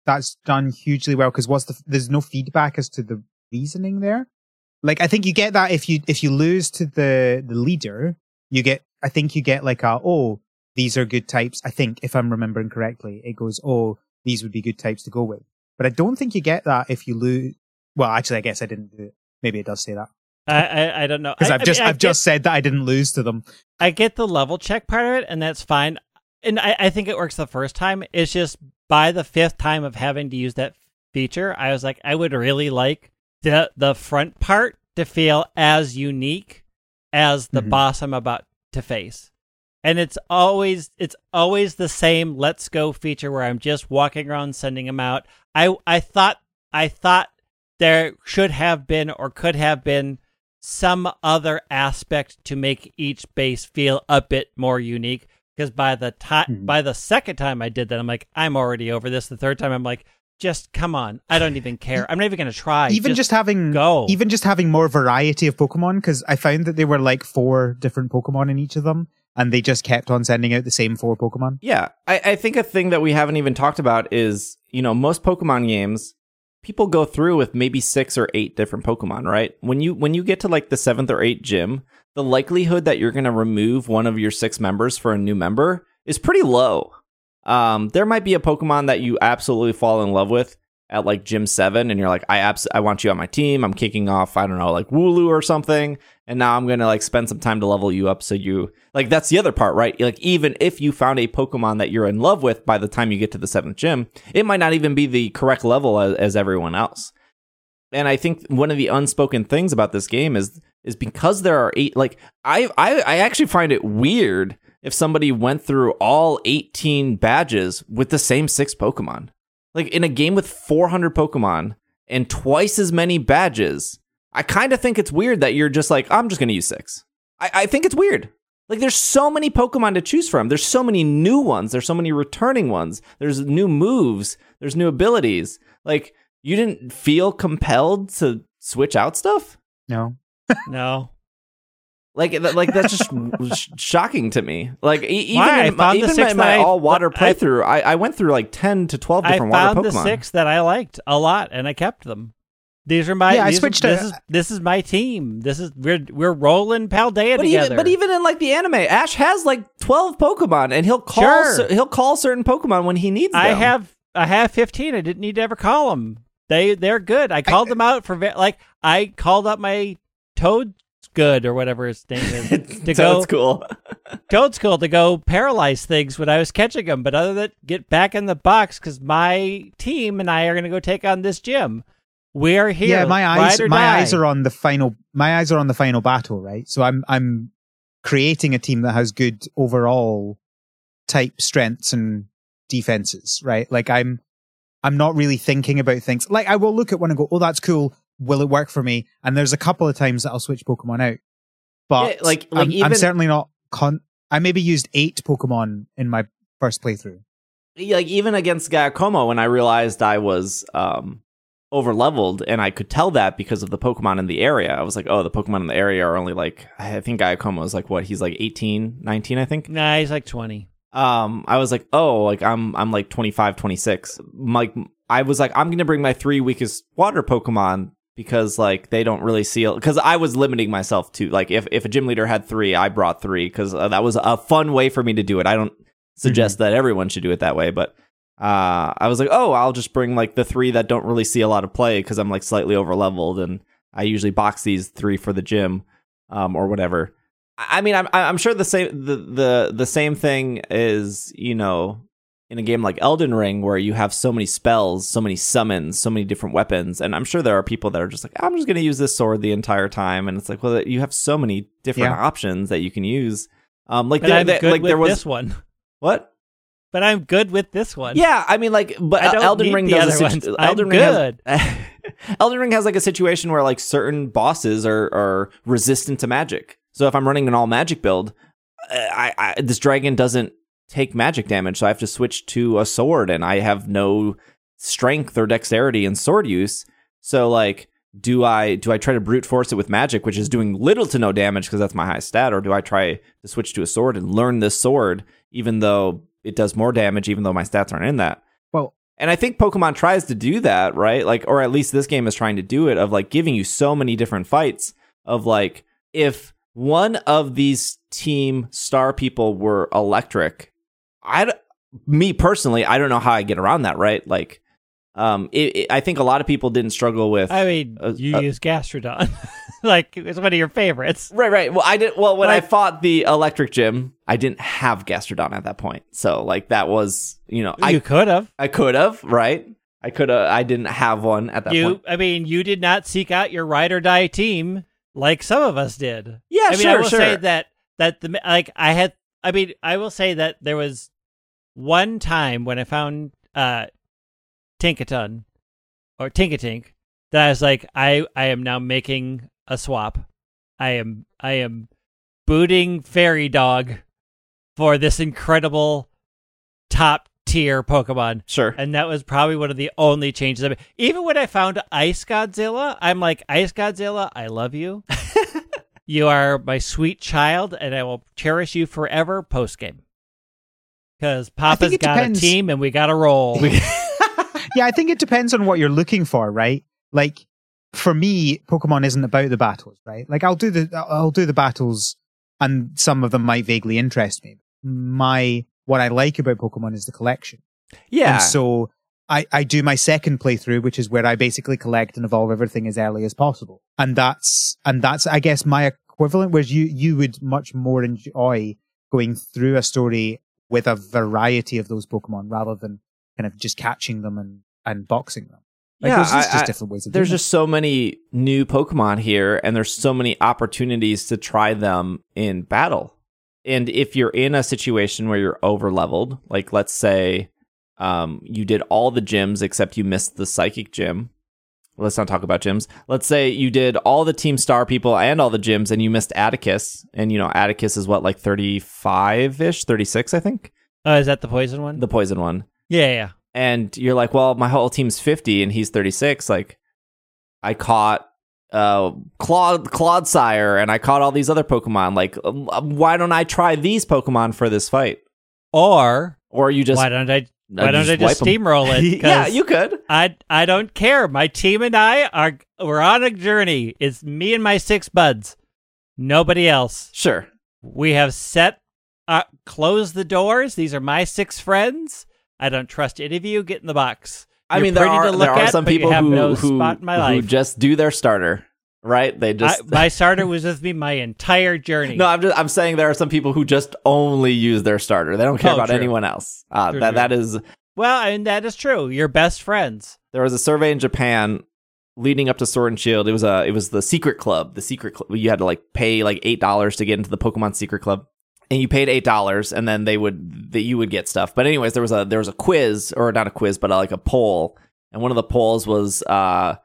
that's done hugely well because what's the? There's no feedback as to the reasoning there. Like I think you get that if you if you lose to the the leader, you get. I think you get like a oh these are good types. I think if I'm remembering correctly, it goes oh these would be good types to go with. But I don't think you get that if you lose. Well, actually, I guess I didn't do it. Maybe it does say that I I, I don't know because I've I just mean, I've get- just said that I didn't lose to them. I get the level check part of it, and that's fine. And I, I think it works the first time. It's just by the fifth time of having to use that feature, I was like, I would really like the the front part to feel as unique as the Mhm. boss I'm about to face. And it's always it's always the same let's go feature where I'm just walking around sending them out. I I thought I thought there should have been or could have been some other aspect to make each base feel a bit more unique. Because by the time Mhm. by the second time I did that I'm like I'm already over this. The third time I'm like just come on. I don't even [sighs] care. I'm not even going to try. Even just, having go. even just having more variety of Pokemon, because I found that there were like four different Pokemon in each of them, and they just kept on sending out the same four Pokemon. Yeah, I, I think a thing that we haven't even talked about is you know most Pokemon games, people go through with maybe six or eight different Pokemon, right? When you when you get to like the seventh or eighth gym, the likelihood that you're gonna remove one of your six members for a new member is pretty low. Um, there might be a Pokemon that you absolutely fall in love with at like gym seven, and you're like, I abs- I want you on my team. I'm kicking off, I don't know, like Wooloo or something, and now I'm gonna like spend some time to level you up. So you like that's the other part, right? Like even if you found a Pokemon that you're in love with by the time you get to the seventh gym, it might not even be the correct level as, as everyone else. And I think one of the unspoken things about this game is is because there are eight. Like I I, I actually find it weird if somebody went through all 18 badges with the same six Pokemon. Like in a game with 400 Pokemon and twice as many badges, I kind of think it's weird that you're just like, I'm just going to use six. I, I think it's weird. Like there's so many Pokemon to choose from. There's so many new ones. There's so many returning ones. There's new moves. There's new abilities. Like you didn't feel compelled to switch out stuff? No, no Like, th- like that's just [laughs] sh- shocking to me. Like, e- even Why? I in my, the even six in my all water I- playthrough, I, I went through like ten to twelve different I different found water the Pokemon. six that I liked a lot and I kept them these are my Yeah, I these are- switched this it- is this is my team this is we're we're rolling Paldea but together even, but even in like the anime, Ash has like twelve Pokemon, and he'll call Sure. cer- he'll call certain Pokemon when he needs them. I have I have 15. I didn't need to ever call them. They they're good. I called them out for like I called up my Toad good or whatever his name is [laughs] to so go cool. [laughs] Toedscool to go paralyze things when I was catching them. But other than get back in the box because my team and I are going to go take on this gym. We are here. yeah, my eyes, my die. eyes are on the final. My eyes are on the final battle, right? So I'm, I'm creating a team that has good overall type strengths and defenses, right? Like I'm, I'm not really thinking about things. Like I will look at one and go, "Oh, that's cool. Will it work for me?" And there's a couple of times that I'll switch Pokemon out, but Yeah, like- like I'm, I'm certainly not. Con- I maybe used eight Pokemon in my first playthrough. like even against Giacomo when I realized I was um over leveled and I could tell that because of the Pokemon in the area. I was like, oh, the Pokemon in the area are only like I think Giacomo is like what, he's like 18, 19, I think. Nah, he's like 20. Um I was like, oh, like I'm I'm like 25, 26. Like I was like I'm going to bring my three weakest water Pokemon because like they don't really see it because I was limiting myself to like if if a gym leader had 3, I brought 3 cuz uh, that was a fun way for me to do it. I don't suggest that everyone should do it that way, but uh, I was like, oh, I'll just bring like the three that don't really see a lot of play because I'm like slightly over leveled, and I usually box these three for the gym, um, or whatever. I I mean, I'm I'm sure the same the the the same thing is you know in a game like Elden Ring where you have so many spells, so many summons, so many different weapons, and I'm sure there are people that are just like, I'm just going to use this sword the entire time, and it's like, well, you have so many different Yeah. options that you can use. Um, like But there, good like with there was this one. [laughs] what But I'm good with this one. yeah, I mean, like, but I don't Elden Ring the does a other situ- ones. I'm Elden Ring has [laughs] Elden Ring has like a situation where like certain bosses are are resistant to magic. So if I'm running an all magic build, uh, I, I this dragon doesn't take magic damage, so I have to switch to a sword, and I have no strength or dexterity in sword use. So like, do I do I try to brute force it with magic, which is doing little to no damage because that's my high stat, or do I try to switch to a sword and learn this sword, even though it does more damage, even though my stats aren't in that. Well, And I think Pokemon tries to do that, right? Like, or at least this game is trying to do it of like giving you so many different fights of like, if one of these team star people were electric, I, me personally, I don't know how I get around that, right? Like, um, it, it- I think a lot of people didn't struggle with. I mean, Uh, you uh, use Gastrodon. [laughs] like, it's one of your favorites. Right, right. Well, I did. Well, when I fought the electric gym, I didn't have Gastrodon at that point, so like that was, you know, you I could have. I could have, right? I could have. I didn't have one at that You, point. I mean, you did not seek out your ride or die team like some of us did. Yeah, I mean, sure, I will sure. say that that the like I had. I mean, I will say that there was one time when I found uh Tinkaton or Tinkatink that I was like, I I am now making a swap. I am I am booting Fairy Dog for this incredible top tier Pokemon. Sure. And that was probably one of the only changes. I made. Even when I found Ice Godzilla, I'm like, Ice Godzilla, I love you. [laughs] you are my sweet child, and I will cherish you forever post game. Because Papa's got depends. a team, and we got to roll. [laughs] [laughs] yeah, I think it depends on what you're looking for, right? Like for me, Pokemon isn't about the battles, right? Like I'll do the I'll do the battles, and some of them might vaguely interest me. My what I like about Pokemon is the collection, yeah. and so I I do my second playthrough, which is where I basically collect and evolve everything as early as possible, and that's and that's I guess my equivalent. Whereas you you would much more enjoy going through a story with a variety of those Pokemon rather than kind of just catching them and, and boxing them. Like, Yeah, there's just, I- different ways of there's just so many new Pokemon here, and there's so many opportunities to try them in battle. And if you're in a situation where you're over leveled, like let's say um, you did all the gyms except you missed the psychic gym. Let's not talk about gyms. Let's say you did all the Team Star people and all the gyms, and you missed Atticus. And you know Atticus is what like 35 ish, 36, I think, Oh, is that the poison one? the poison one yeah, yeah. and you're like, well, my whole team's 50 and he's 36. Like, I caught uh Claude Clodsire and I caught all these other Pokemon. Like, um, why don't I try these Pokemon for this fight? Or Or you just why don't I? Why don't I just steamroll it? [laughs] yeah, you could. I I don't care. My team and I are we're on a journey. It's me and my six buds. Nobody else. Sure. We have set uh closed the doors. These are my six friends. I don't trust any of you. Get in the box. I You're mean, there are to look there are at, some people have who no who, spot in my who life. just do their starter, right? They I, just my starter was with me my entire journey. No, I'm just I'm saying there are some people who just only use their starter. They don't care Oh, about true. anyone else. Uh, True, that true. that is well, I mean that is true. You're best friends. there was a survey in Japan leading up to Sword and Shield. It was a it was the secret club. The secret club. You had to like pay like eight dollars to get into the Pokemon secret club, and you paid eight dollars, and then they would that you would get stuff. But anyways, there was a there was a quiz or not a quiz, but uh like a poll, and one of the polls was. uh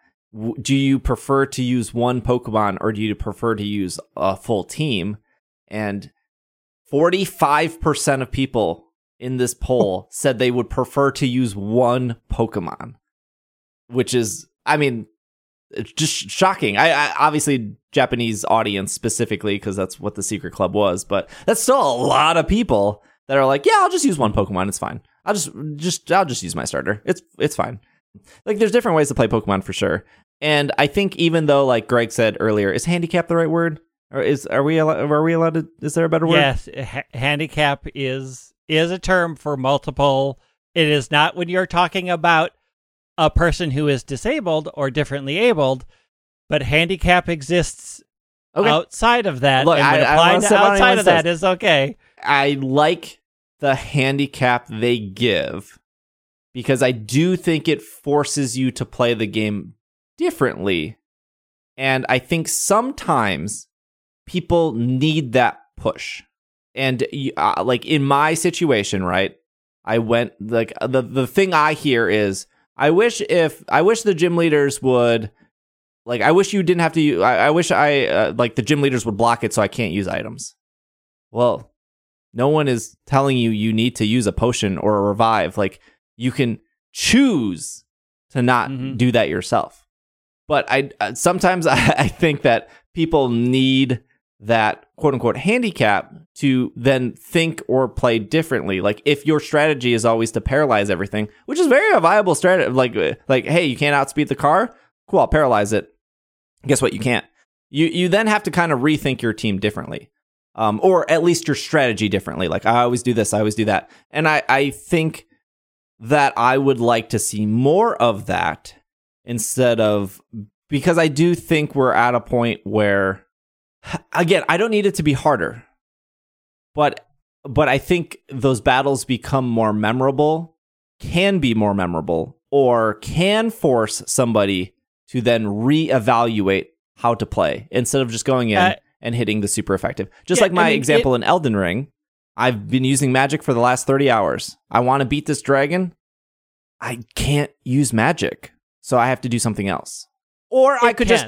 do you prefer to use one Pokemon or do you prefer to use a full team? And 45% of people in this poll [laughs] said they would prefer to use one Pokemon, which is, I mean, it's just shocking. I, I obviously Japanese audience specifically because that's what the secret club was, but that's still a lot of people that are like, yeah, I'll just use one Pokemon. It's fine. I'll just just I'll just use my starter. It's it's fine. Like there's different ways to play Pokemon for sure. And I think even though like Greg said earlier, is handicap the right word? Or is are we are we allowed to is there a better word? Yes, ha- handicap is is a term for multiple. It is not when you're talking about a person who is disabled or differently abled, but handicap exists Okay. outside of that. Look, and I- I applied wanna to say what outside of that is okay. I like the handicap they give because I do think it forces you to play the game differently. And I think sometimes people need that push. And uh, like in my situation, right? I went like the the thing I hear is I wish if I wish the gym leaders would like I wish you didn't have to I, I wish I uh, like the gym leaders would block it so I can't use items. Well, no one is telling you you need to use a potion or a revive. Like you can choose to not Mhm. do that yourself. But I uh, sometimes [laughs] I, I think that people need that quote unquote handicap to then think or play differently. Like if your strategy is always to paralyze everything, which is very a viable strategy. Like uh, like hey, you can't outspeed the car. Cool, I'll paralyze it. Guess what? You can't. You you then have to kind of rethink your team differently. Um, or at least your strategy differently. Like I always do this, I always do that. And I, I think that I would like to see more of that instead of because I do think we're at a point where again, I don't need it to be harder. But but I think those battles become more memorable, can be more memorable, or can force somebody to then reevaluate how to play instead of just going in Uh, and hitting the super effective. Just Yeah, like my I mean, example in Elden Ring, I've been using magic for the last 30 hours. I want to beat this dragon. I can't use magic. So I have to do something else. Or I could can. just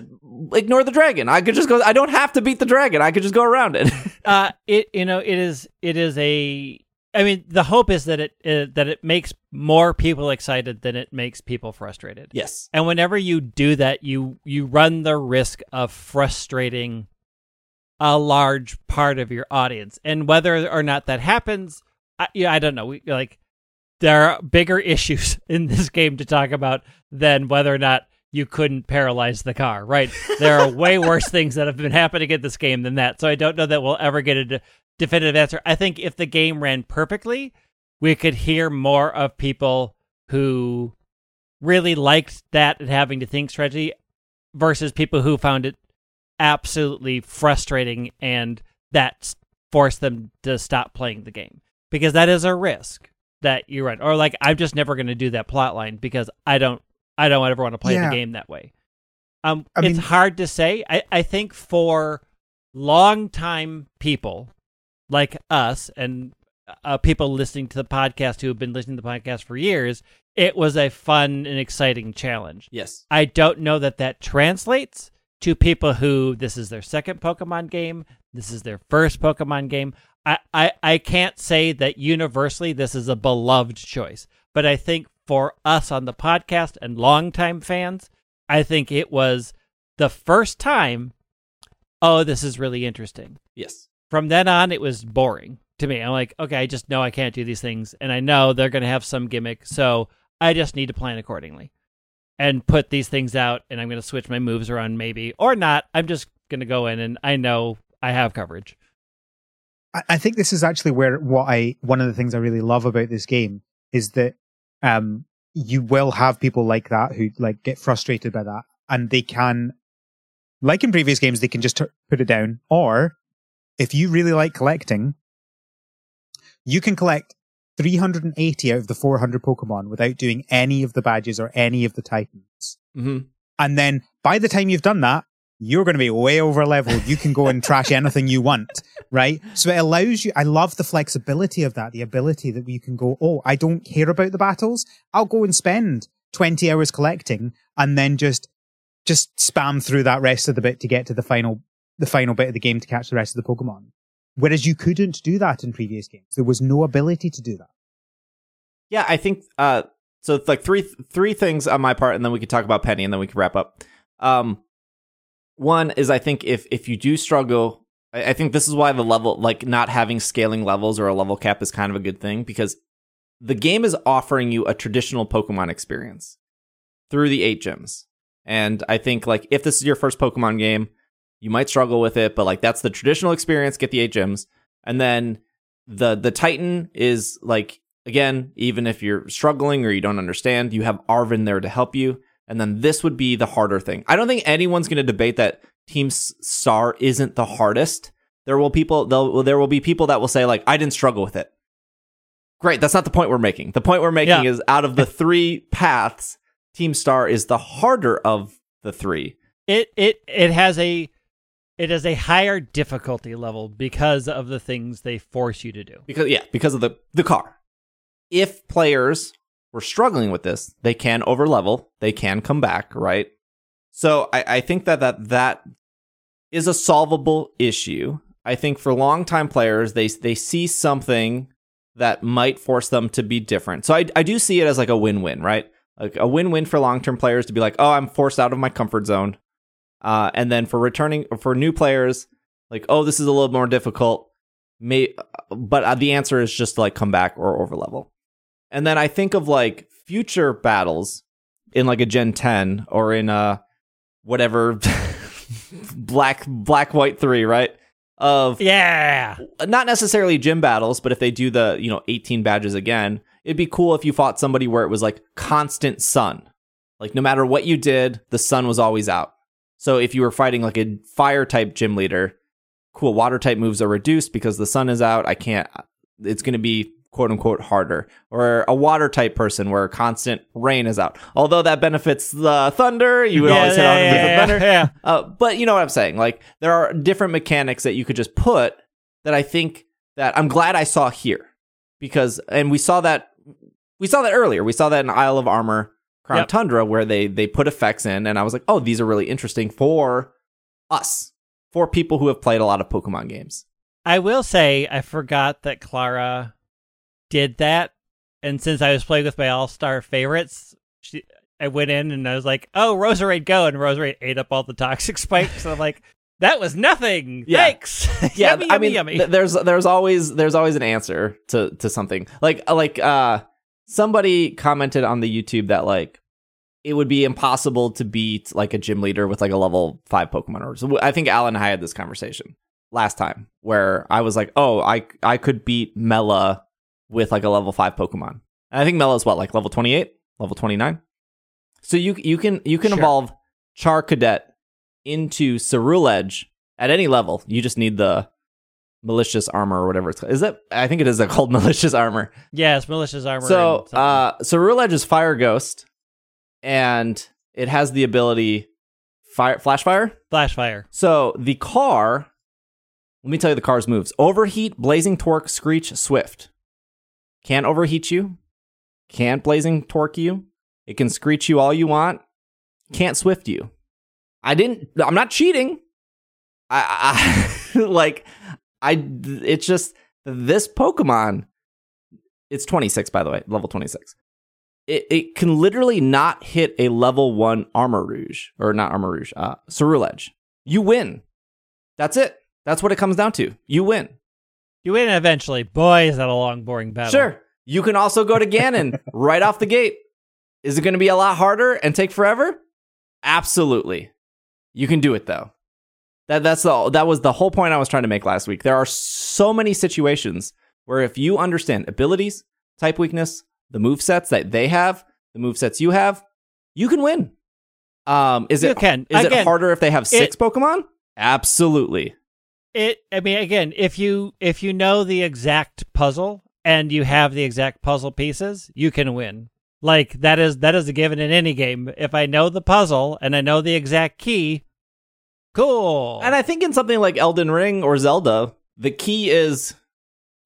ignore the dragon. I could just go I don't have to beat the dragon. I could just go around it. [laughs] uh it you know it is it is a i mean the hope is that it uh, that it makes more people excited than it makes people frustrated yes. and whenever you do that you you run the risk of frustrating a large part of your audience and whether or not that happens i yeah, i don't know we like there are bigger issues [laughs] in this game to talk about than whether or not you couldn't paralyze the car, right? There are way [laughs] worse things that have been happening in this game than that. So I don't know that we'll ever get a de- definitive answer. I think if the game ran perfectly, we could hear more of people who really liked that and having to think strategy versus people who found it absolutely frustrating and that forced them to stop playing the game because that is a risk that you run or like i'm just never going to do that plot line because i don't i don't ever want to play Yeah. the game that way um I it's mean- hard to say i i think for long time people like us and uh, people listening to the podcast who have been listening to the podcast for years it was a fun and exciting challenge Yes. I don't know that that translates to people who this is their second Pokemon game, this is their first Pokemon game. I, I, I can't say that universally this is a beloved choice, but I think for us on the podcast and longtime fans, I think it was the first time, oh, this is really interesting. Yes. From then on, it was boring to me. I'm like, okay, I just know I can't do these things, and I know they're going to have some gimmick, so I just need to plan accordingly and put these things out and I'm going to switch my moves around maybe or not. I'm just going to go in and I know I have coverage. I, think this is actually where what I one of the things I really love about this game is that um you will have people like that who like get frustrated by that and they can like in previous games they can just t- put it down or if you really like collecting you can collect 380 out of the 400 pokemon without doing any of the badges or any of the titans Mm-hmm. and then by the time you've done that, you're going to be way over leveled. You can go and trash anything you want, right? So it allows you, I love the flexibility of that, the ability that you can go, oh, I don't care about the battles. I'll go and spend 20 hours collecting and then just, just spam through that rest of the bit to get to the final, the final bit of the game to catch the rest of the Pokemon. Whereas you couldn't do that in previous games. There was no ability to do that. Yeah, I think uh so it's like three three things on my part and then we could talk about Penny and then we can wrap up. Um one is I think if if you do struggle I, I think this is why the level like not having scaling levels or a level cap is kind of a good thing because the game is offering you a traditional Pokemon experience through the eight gyms. And I think like if this is your first Pokemon game, you might struggle with it, but like that's the traditional experience, get the eight gyms. And then the the Titan is like again, even if you're struggling or you don't understand, you have Arven there to help you. And then this would be the harder thing. I don't think anyone's going to debate that Team Star isn't the hardest. There will people they'll, there will be people that will say like I didn't struggle with it. Great, that's not the point we're making. The point we're making Yeah. is out of the 3 paths, Team Star is the harder of the 3. It it it has a it is a higher difficulty level because of the things they force you to do. Because yeah, because of the the car. If players struggling with this, they can overlevel, they can come back, right? So I, I think that, that that is a solvable issue. I think for longtime players, they they see something that might force them to be different. So I I do see it as like a win-win, right? Like a win-win for long-term players to be like, oh, I'm forced out of my comfort zone. Uh, and then for returning for new players, like, oh, this is a little more difficult. May, but uh, the answer is just to, like come back or over level. And then I think of like future battles in like a Gen 10 or in a whatever [laughs] black black white 3, right? Of Yeah. not necessarily gym battles, but if they do the, you know, 18 badges again, it'd be cool if you fought somebody where it was like constant sun. Like no matter what you did, the sun was always out. So if you were fighting like a fire type gym leader, cool, water type moves are reduced because the sun is out. I can't it's going to be quote unquote harder. Or a water type person where constant rain is out. Although that benefits the thunder, you would yeah, always hit yeah, on yeah, the thunder. yeah. Uh, but you know what I'm saying? Like there are different mechanics that you could just put that I think that I'm glad I saw here because and we saw that we saw that earlier. We saw that in Isle of Armor, Crown Yep. Tundra, where they they put effects in, and I was like, oh, these are really interesting for us, for people who have played a lot of Pokemon games. I will say I forgot that Clara did that, and since I was playing with my all star favorites, she I went in and I was like, "Oh, Roserade, go!" and Roserade ate up all the toxic [laughs] spikes. and I'm like, "That was nothing. Yeah. Thanks." [laughs] Yeah, yummy, I yummy, mean, yummy. th- there's there's always there's always an answer to to something. Like like uh somebody commented on the YouTube that like it would be impossible to beat like a gym leader with like a level five Pokemon. Or so I think Alan and I had this conversation last time where I was like, oh, I I could beat Mela with like a level five Pokemon. And I think Mela's what like level twenty eight, level twenty nine. So you you can you can Sure. evolve Charcadet into Ceruledge at any level. You just need the malicious armor or whatever it's called. Is that I think it is called [laughs] malicious armor. yes, malicious armor. So uh Ceruledge is Fire Ghost and it has the ability fire flash fire. flash fire. So the car let me tell you the car's moves. Overheat, blazing torque, screech, swift. Can't overheat you. Can't blazing torque you. It can screech you all you want. Can't swift you. I didn't I'm not cheating. I, I [laughs] like I it's just this Pokemon it's 26 by the way, level 26. It it can literally not hit a level 1 Armarouge or not Armarouge, uh Ceruledge. You win. That's it. That's what it comes down to. You win. You win eventually. Boy, is that a long, boring battle. Sure. You can also go to Ganon [laughs] right off the gate. Is it going to be a lot harder and take forever? Absolutely. You can do it though. That that's the that was the whole point I was trying to make last week. There are so many situations where if you understand abilities, type weakness, the move sets that they have, the move sets you have, you can win. Um, is You it can. is Again, it harder if they have six Pokemon? Absolutely. It i mean again if you if you know the exact puzzle and you have the exact puzzle pieces you can win like that is that is a given in any game if i know the puzzle and i know the exact key cool And I think in something like Elden Ring or Zelda, the key is [laughs]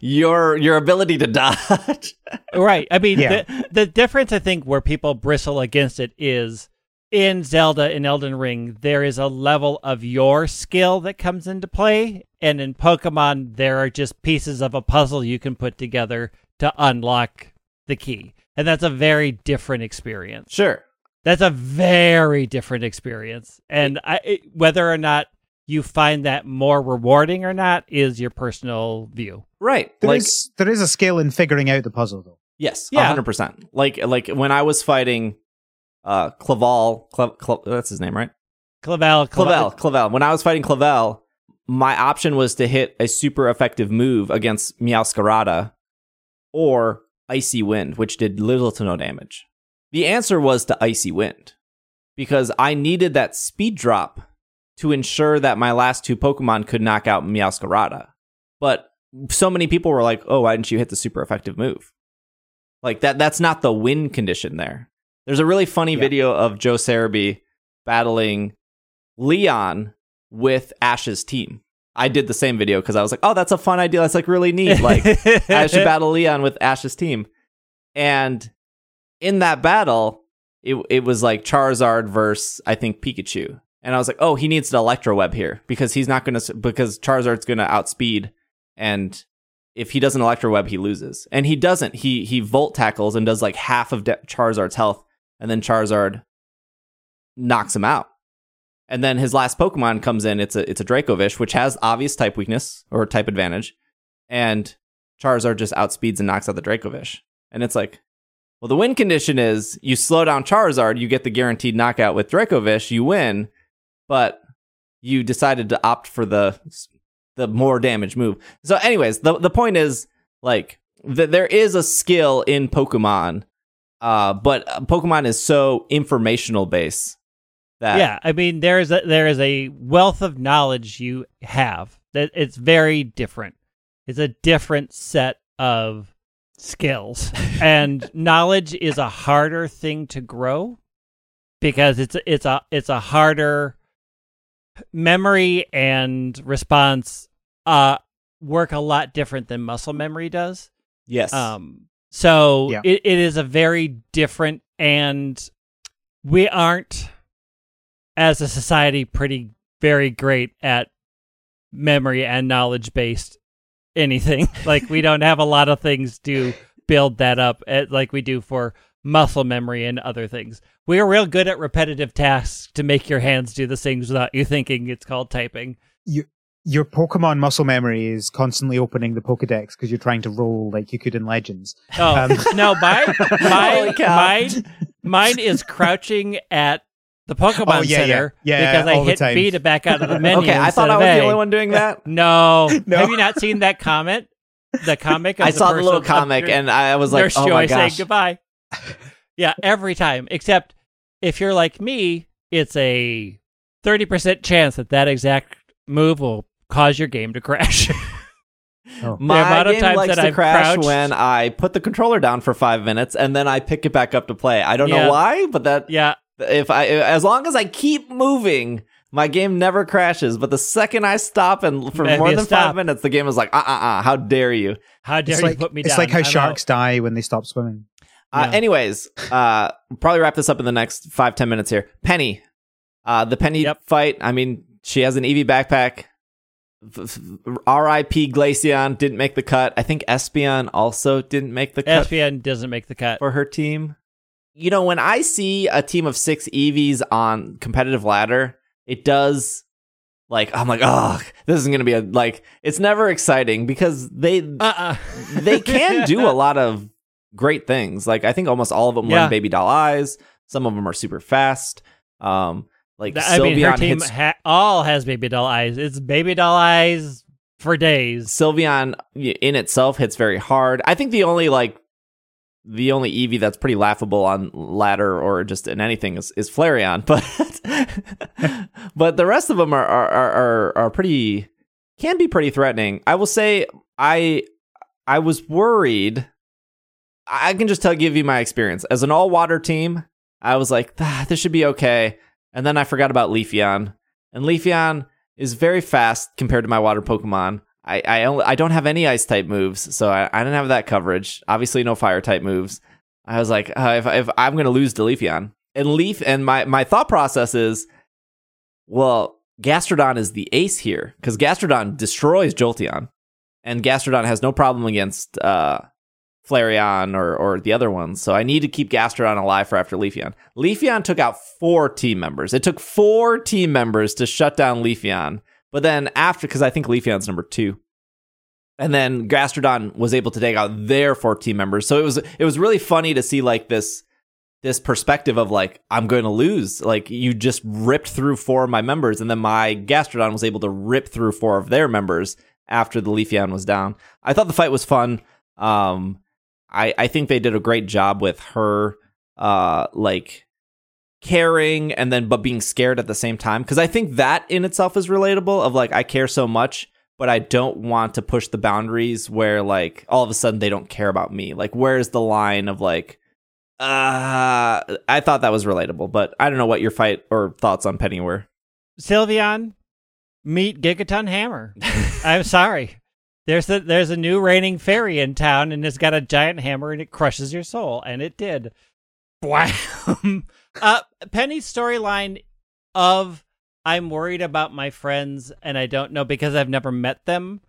your your ability to dodge. [laughs] right i mean Yeah. the, the difference i think where people bristle against it is in zelda and elden ring there is a level of your skill that comes into play and in pokemon there are just pieces of a puzzle you can put together to unlock the key and that's a very different experience sure. that's a very different experience and I, it, whether or not you find that more rewarding or not is your personal view Right. There like is- there is a skill in figuring out the puzzle, though. yes, Yeah. 100%. Like like when I was fighting uh Claval, Cle- Cle- that's his name, right? clavel Clavel, Clavel. When I was fighting Clavel, my option was to hit a super effective move against Meowscarada or Icy Wind, which did little to no damage. The answer was to Icy Wind because I needed that speed drop to ensure that my last two Pokemon could knock out Meowscarada. But so many people were like, "Oh, why didn't you hit the super effective move?" Like that that's not the win condition there. There's a really funny Yeah. video of Joe Cerebi battling Leon with Ash's team. I did the same video because I was like, "Oh, that's a fun idea. That's like really neat." Like [laughs] I should battle Leon with Ash's team. And in that battle, it it was like Charizard versus I think Pikachu. And I was like, "Oh, he needs an Electro Web here because he's not going to because Charizard's going to outspeed and if he doesn't Electro Web, he loses." And he doesn't. He he Volt tackles and does like half of De- Charizard's health and then Charizard knocks him out. And then his last Pokemon comes in. It's a it's a Dracovish, which has obvious type weakness or type advantage, and Charizard just outspeeds and knocks out the Dracovish. And it's like, well, the win condition is you slow down Charizard, you get the guaranteed knockout with Dracovish, you win, but you decided to opt for the the more damage move. So, anyways, the the point is like th- there is a skill in Pokemon, uh, but Pokemon is so informational based that yeah, I mean there is a, there is a wealth of knowledge you have that it's very different. It's a different set of skills, [laughs] and knowledge is a harder thing to grow because it's it's a it's a harder memory and response uh work a lot different than muscle memory does. yes, Um, so Yeah. it, it is a very different, and we aren't, as a society, pretty very great at memory and knowledge based anything. [laughs] like we don't have a lot of things to build that up at, like we do for muscle memory and other things. We are real good at repetitive tasks to make your hands do the things without you thinking. It's called typing. Your Pokemon muscle memory is constantly opening the Pokedex because you're trying to roll like you could in Legends. Oh Um, [laughs] no, mine, [laughs] mine, mine, mine is crouching at the Pokemon Oh, yeah, yeah. Center Yeah, because I hit time. B to back out of the menu. [laughs] okay, I thought I was the only one doing that. No. No. have you not seen that comment? The comic. Of I saw the little person- comic and I was like, Nurse oh Joy my saying goodbye. yeah, every time. Except if you're like me, it's a thirty percent chance that that exact move will cause your game to crash. [laughs] Oh. My amount of game times likes that to I've crash crouched- when I put the controller down for five minutes and then I pick it back up to play. I don't Yeah. know why, but that yeah, if I as long as I keep moving, my game never crashes. But the second I stop and for Maybe more than stop. five minutes, the game is like, uh, uh, uh, how dare you? how dare It's you like, put me down? it's down? like how I'm sharks out. die when they stop swimming. Uh, Yeah. anyways, uh, probably wrap this up in the next five ten minutes here. Penny, uh, the Penny Yep. fight. I mean, she has an Eevee backpack. R.I.P. Glaceon didn't make the cut. I think Espeon also didn't make the cut Espeon doesn't make the cut. for her team. You know, when I see a team of six Eevees on competitive ladder, it does like I'm like, oh, this is gonna be a like. It's never exciting because they Uh-uh. they can do a [laughs] lot of great things. Like I think almost all of them Yeah. baby doll eyes. Some of them are super fast. Um, like Th- I mean, her team hits ha- all has baby doll eyes. It's baby doll eyes for days. Sylveon in itself hits very hard. I think the only like the only Eevee that's pretty laughable on ladder or just in anything is, is Flareon, [laughs] but but the rest of them are are, are are are pretty can be pretty threatening. I will say I I was worried. I can just tell give you my experience as an all water team. I was like, ah, this should be okay, and then I forgot about Leafeon, and Leafeon is very fast compared to my water Pokemon. I I, only, I don't have any ice type moves, so I, I didn't have that coverage. Obviously, no fire type moves. I was like, uh, if, if I'm going to lose to Leafeon and Leaf, and my my thought process is, well, Gastrodon is the ace here because Gastrodon destroys Jolteon, and Gastrodon has no problem against uh, Flareon or or the other ones. So I need to keep Gastrodon alive for after Leafeon. Leafeon took out four team members. It took four team members to shut down Leafeon. But then after, because I think Leafeon's number two, and then Gastrodon was able to take out their four team members. So it was it was really funny to see like this this perspective of like I'm going to lose. Like you just ripped through four of my members, and then my Gastrodon was able to rip through four of their members after the Leafeon was down. I thought the fight was fun. Um, I I think they did a great job with her, uh, like caring and then but being scared at the same time because I think that in itself is relatable. Of like I care so much, but I don't want to push the boundaries where like all of a sudden they don't care about me. Like where's the line of like uh I thought that was relatable, but I don't know what your fight or thoughts on Penny were. Sylveon, meet Gigaton Hammer. [laughs] I'm sorry. There's a there's a new reigning fairy in town, and it's got a giant hammer, and it crushes your soul, and it did. Wham! [laughs] uh, Penny's storyline of I'm worried about my friends, and I don't know because I've never met them.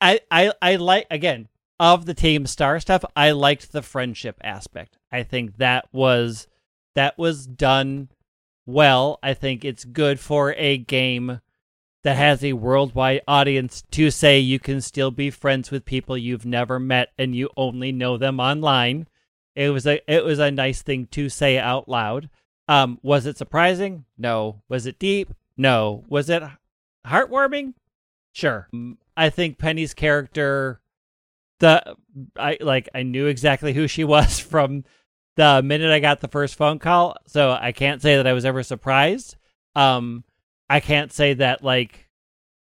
I I I like again of the team star stuff. I liked the friendship aspect. I think that was that was done well. I think it's good for a game that has a worldwide audience to say you can still be friends with people you've never met and you only know them online. It was a it was a nice thing to say out loud. Um, was it surprising? No. Was it deep? No. Was it heartwarming? Sure. Mm, I think Penny's character the I like I knew exactly who she [laughs] was from the minute I got the first phone call, so I can't say that I was ever surprised. Um I can't say that like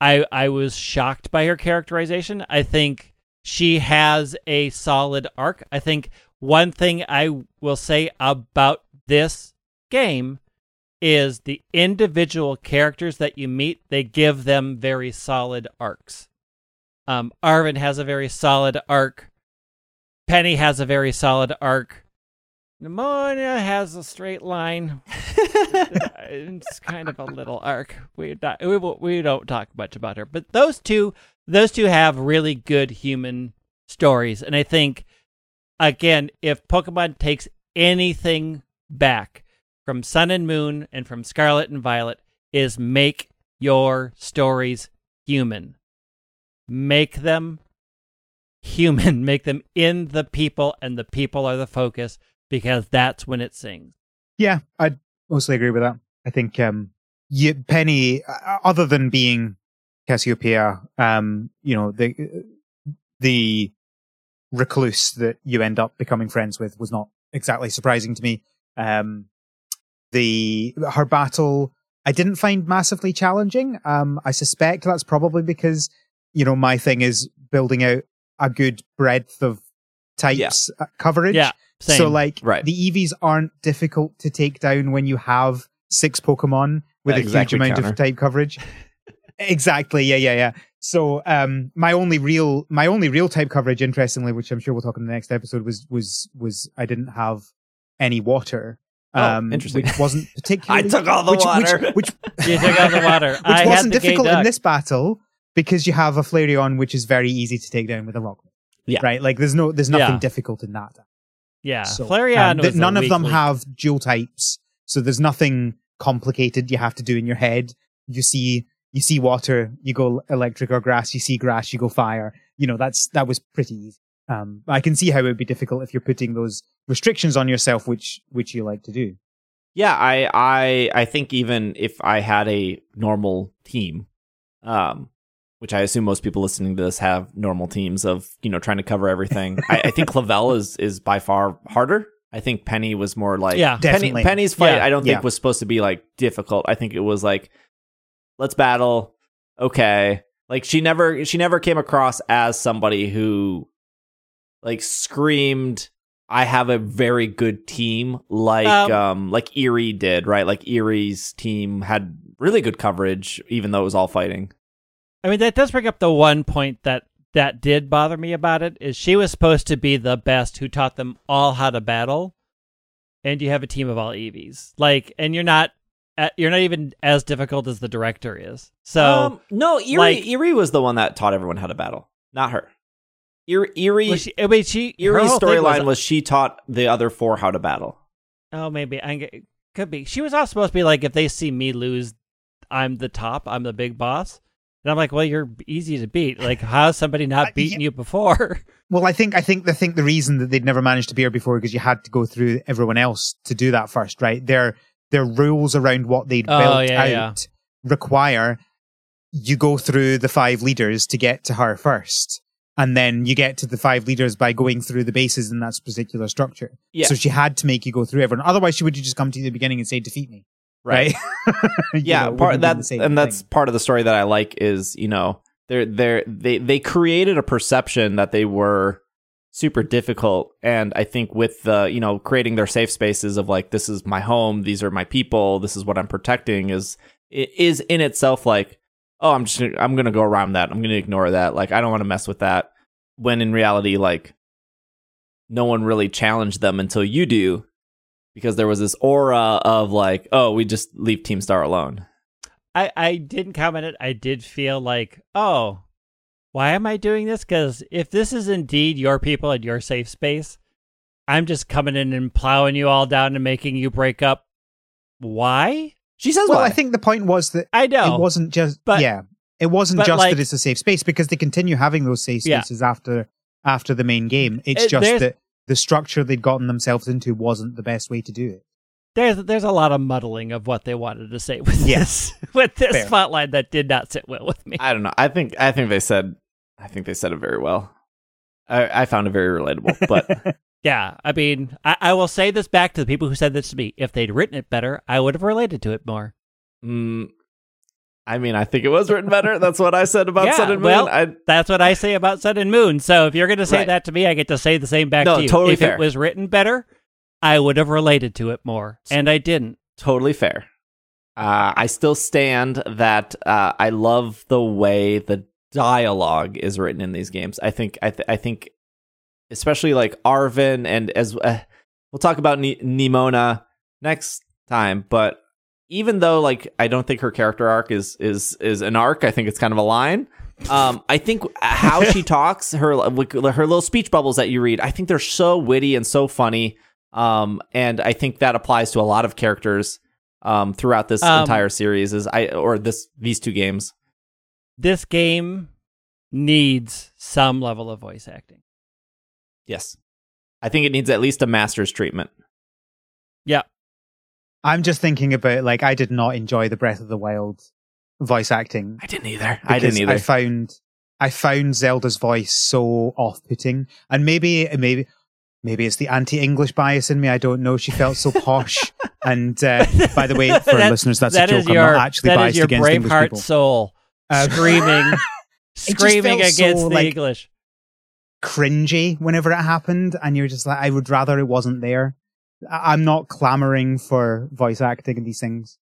I I was shocked by her characterization. I think she has a solid arc. I think one thing I will say about this game is the individual characters that you meet, they give them very solid arcs. Um, Arven has a very solid arc. Penny has a very solid arc. Nemona has a straight line. [laughs] it's kind of a little arc. We not, we we don't talk much about her, but those two those two have really good human stories, and I think again, if Pokemon takes anything back from Sun and Moon and from Scarlet and Violet, is make your stories human make them human, [laughs] make them in the people, and the people are the focus because that's when it sings. Yeah, I mostly agree with that. I think um, you, Penny, uh, other than being Cassiopeia, um, you know, the the recluse that you end up becoming friends with was not exactly surprising to me. Um, the her battle I didn't find massively challenging. Um, I suspect that's probably because you know, my thing is building out a good breadth of types yeah. Uh, coverage. Yeah. Same. So like right. the Eevees aren't difficult to take down when you have six Pokemon with a huge amount counter. of type coverage. [laughs] exactly. Yeah, yeah, yeah. So um my only real my only real type coverage, interestingly, which I'm sure we'll talk in the next episode, was was was I didn't have any water. Oh, um, oh, interesting. Which wasn't [laughs] particularly. I took all the which, water. Which, which [laughs] you took all the water. Which I wasn't difficult in this battle because you have a Flareon, which is very easy to take down with a rock. Yeah. Right. Like there's no, there's nothing yeah. difficult in that. Yeah. So, Flareon. Um, th- none of them weak. have dual types, so there's nothing complicated you have to do in your head. You see, you see water, you go electric or grass. You see grass, you go fire. You know, that's that was pretty easy. Um, I can see how it would be difficult if you're putting those restrictions on yourself, which which you like to do. Yeah, I I I think even if I had a normal team, um, which I assume most people listening to this have normal teams of, you know, trying to cover everything. I, I, think [laughs] Clavel is is by far harder. I think Penny was more like yeah, Penny, definitely. Penny's fight. Yeah. I don't think Yeah. was supposed to be like difficult. I think it was like, let's battle. Okay, like she never she never came across as somebody who like screamed. I have a very good team, like Um, um like Eri did, right? Like Eri's team had really good coverage, even though it was all fighting. I mean, that does bring up the one point that that did bother me about it is she was supposed to be the best who taught them all how to battle, and you have a team of all Eevees. Like, and you're not uh, you're not even as difficult as the director is. So um, no, Eri like- Eri was the one that taught everyone how to battle, not her. Eri Eri, well, she, I mean, she Eri's storyline was, she taught the other four how to battle. Oh, maybe I could be. She was also supposed to be like, if they see me lose, I'm the top. I'm the big boss. And I'm like, well, you're easy to beat. Like, how's somebody not beaten you before? [laughs] Well, I think I think the think the reason that they'd never managed to beat her before because you had to go through everyone else to do that first, right? Their their rules around what they'd Oh, built yeah, out yeah. require you go through the five leaders to get to her first. And then you get to the five leaders by going through the bases in that particular structure. Yeah. So she had to make you go through everyone. Otherwise, she would have just come to the beginning and say, defeat me. Right. [laughs] Yeah, know, part wouldn't be the that's and that's part of the story that I like is you know they're they're they they created a perception that they were super difficult. And I think with the you know creating their safe spaces of like this is my home these are my people this is what I'm protecting is it is in itself like oh I'm just gonna, I'm gonna go around that. I'm gonna ignore that. Like I don't want to mess with that. When in reality like no one really challenged them until you do because there was this aura of like oh we just leave Team Star alone. I, I didn't comment it. I did feel like, oh, why am I doing this? Because if this is indeed your people and your safe space, I'm just coming in and plowing you all down and making you break up why. She says Well, why. I think the point was that I know. it wasn't just But- yeah, it wasn't just like- that it's a safe space because they continue having those safe Yeah. spaces after after the main game. It's It- just that the structure they'd gotten themselves into wasn't the best way to do it. there's there's a lot of muddling of what they wanted to say with Yes. this [laughs] with this Fair. spotlight that did not sit well with me. I don't know. I think I think they said I think they said it very well. I, I found it very relatable, but [laughs] Yeah, I mean, I, I will say this back to the people who said this to me. If they'd written it better, I would have related to it more. mm, I mean, I think it was written better. That's what I said about Yeah, Sun and Moon. well, I, That's what I say about Sun and Moon. So if you're going to say Right. that to me, I get to say the same back No, to you. totally if fair. it was written better, I would have related to it more, and I didn't. totally fair. Uh, I still stand that uh, I love the way the dialogue is written in these games. I think I, th- I think especially like Arven and as uh, we'll talk about Ni- Nemona next time, but even though like I don't think her character arc is is is an arc, I think it's kind of a line. Um, I think how she [laughs] talks, her her little speech bubbles that you read, I think they're so witty and so funny. Um, and I think that applies to a lot of characters um, throughout this Um, entire series. Is I or this these two games. This game needs some level of voice acting. Yes, I think it needs at least a master's treatment. Yeah, I'm just thinking about like I did not enjoy the Breath of the Wild voice acting. I didn't either. I didn't either. I found I found Zelda's voice so off-putting, and maybe maybe maybe it's the anti-English bias in me. I don't know. She felt so posh. [laughs] and uh, by the way, [laughs] for That- listeners, that's that a joke. your I'm not actually that is biased your against English people. soul Uh, screaming, [laughs] screaming felt so, against the like, English. cringy whenever it happened, and you're just like, I would rather it wasn't there. I- I'm not clamoring for voice acting in these things.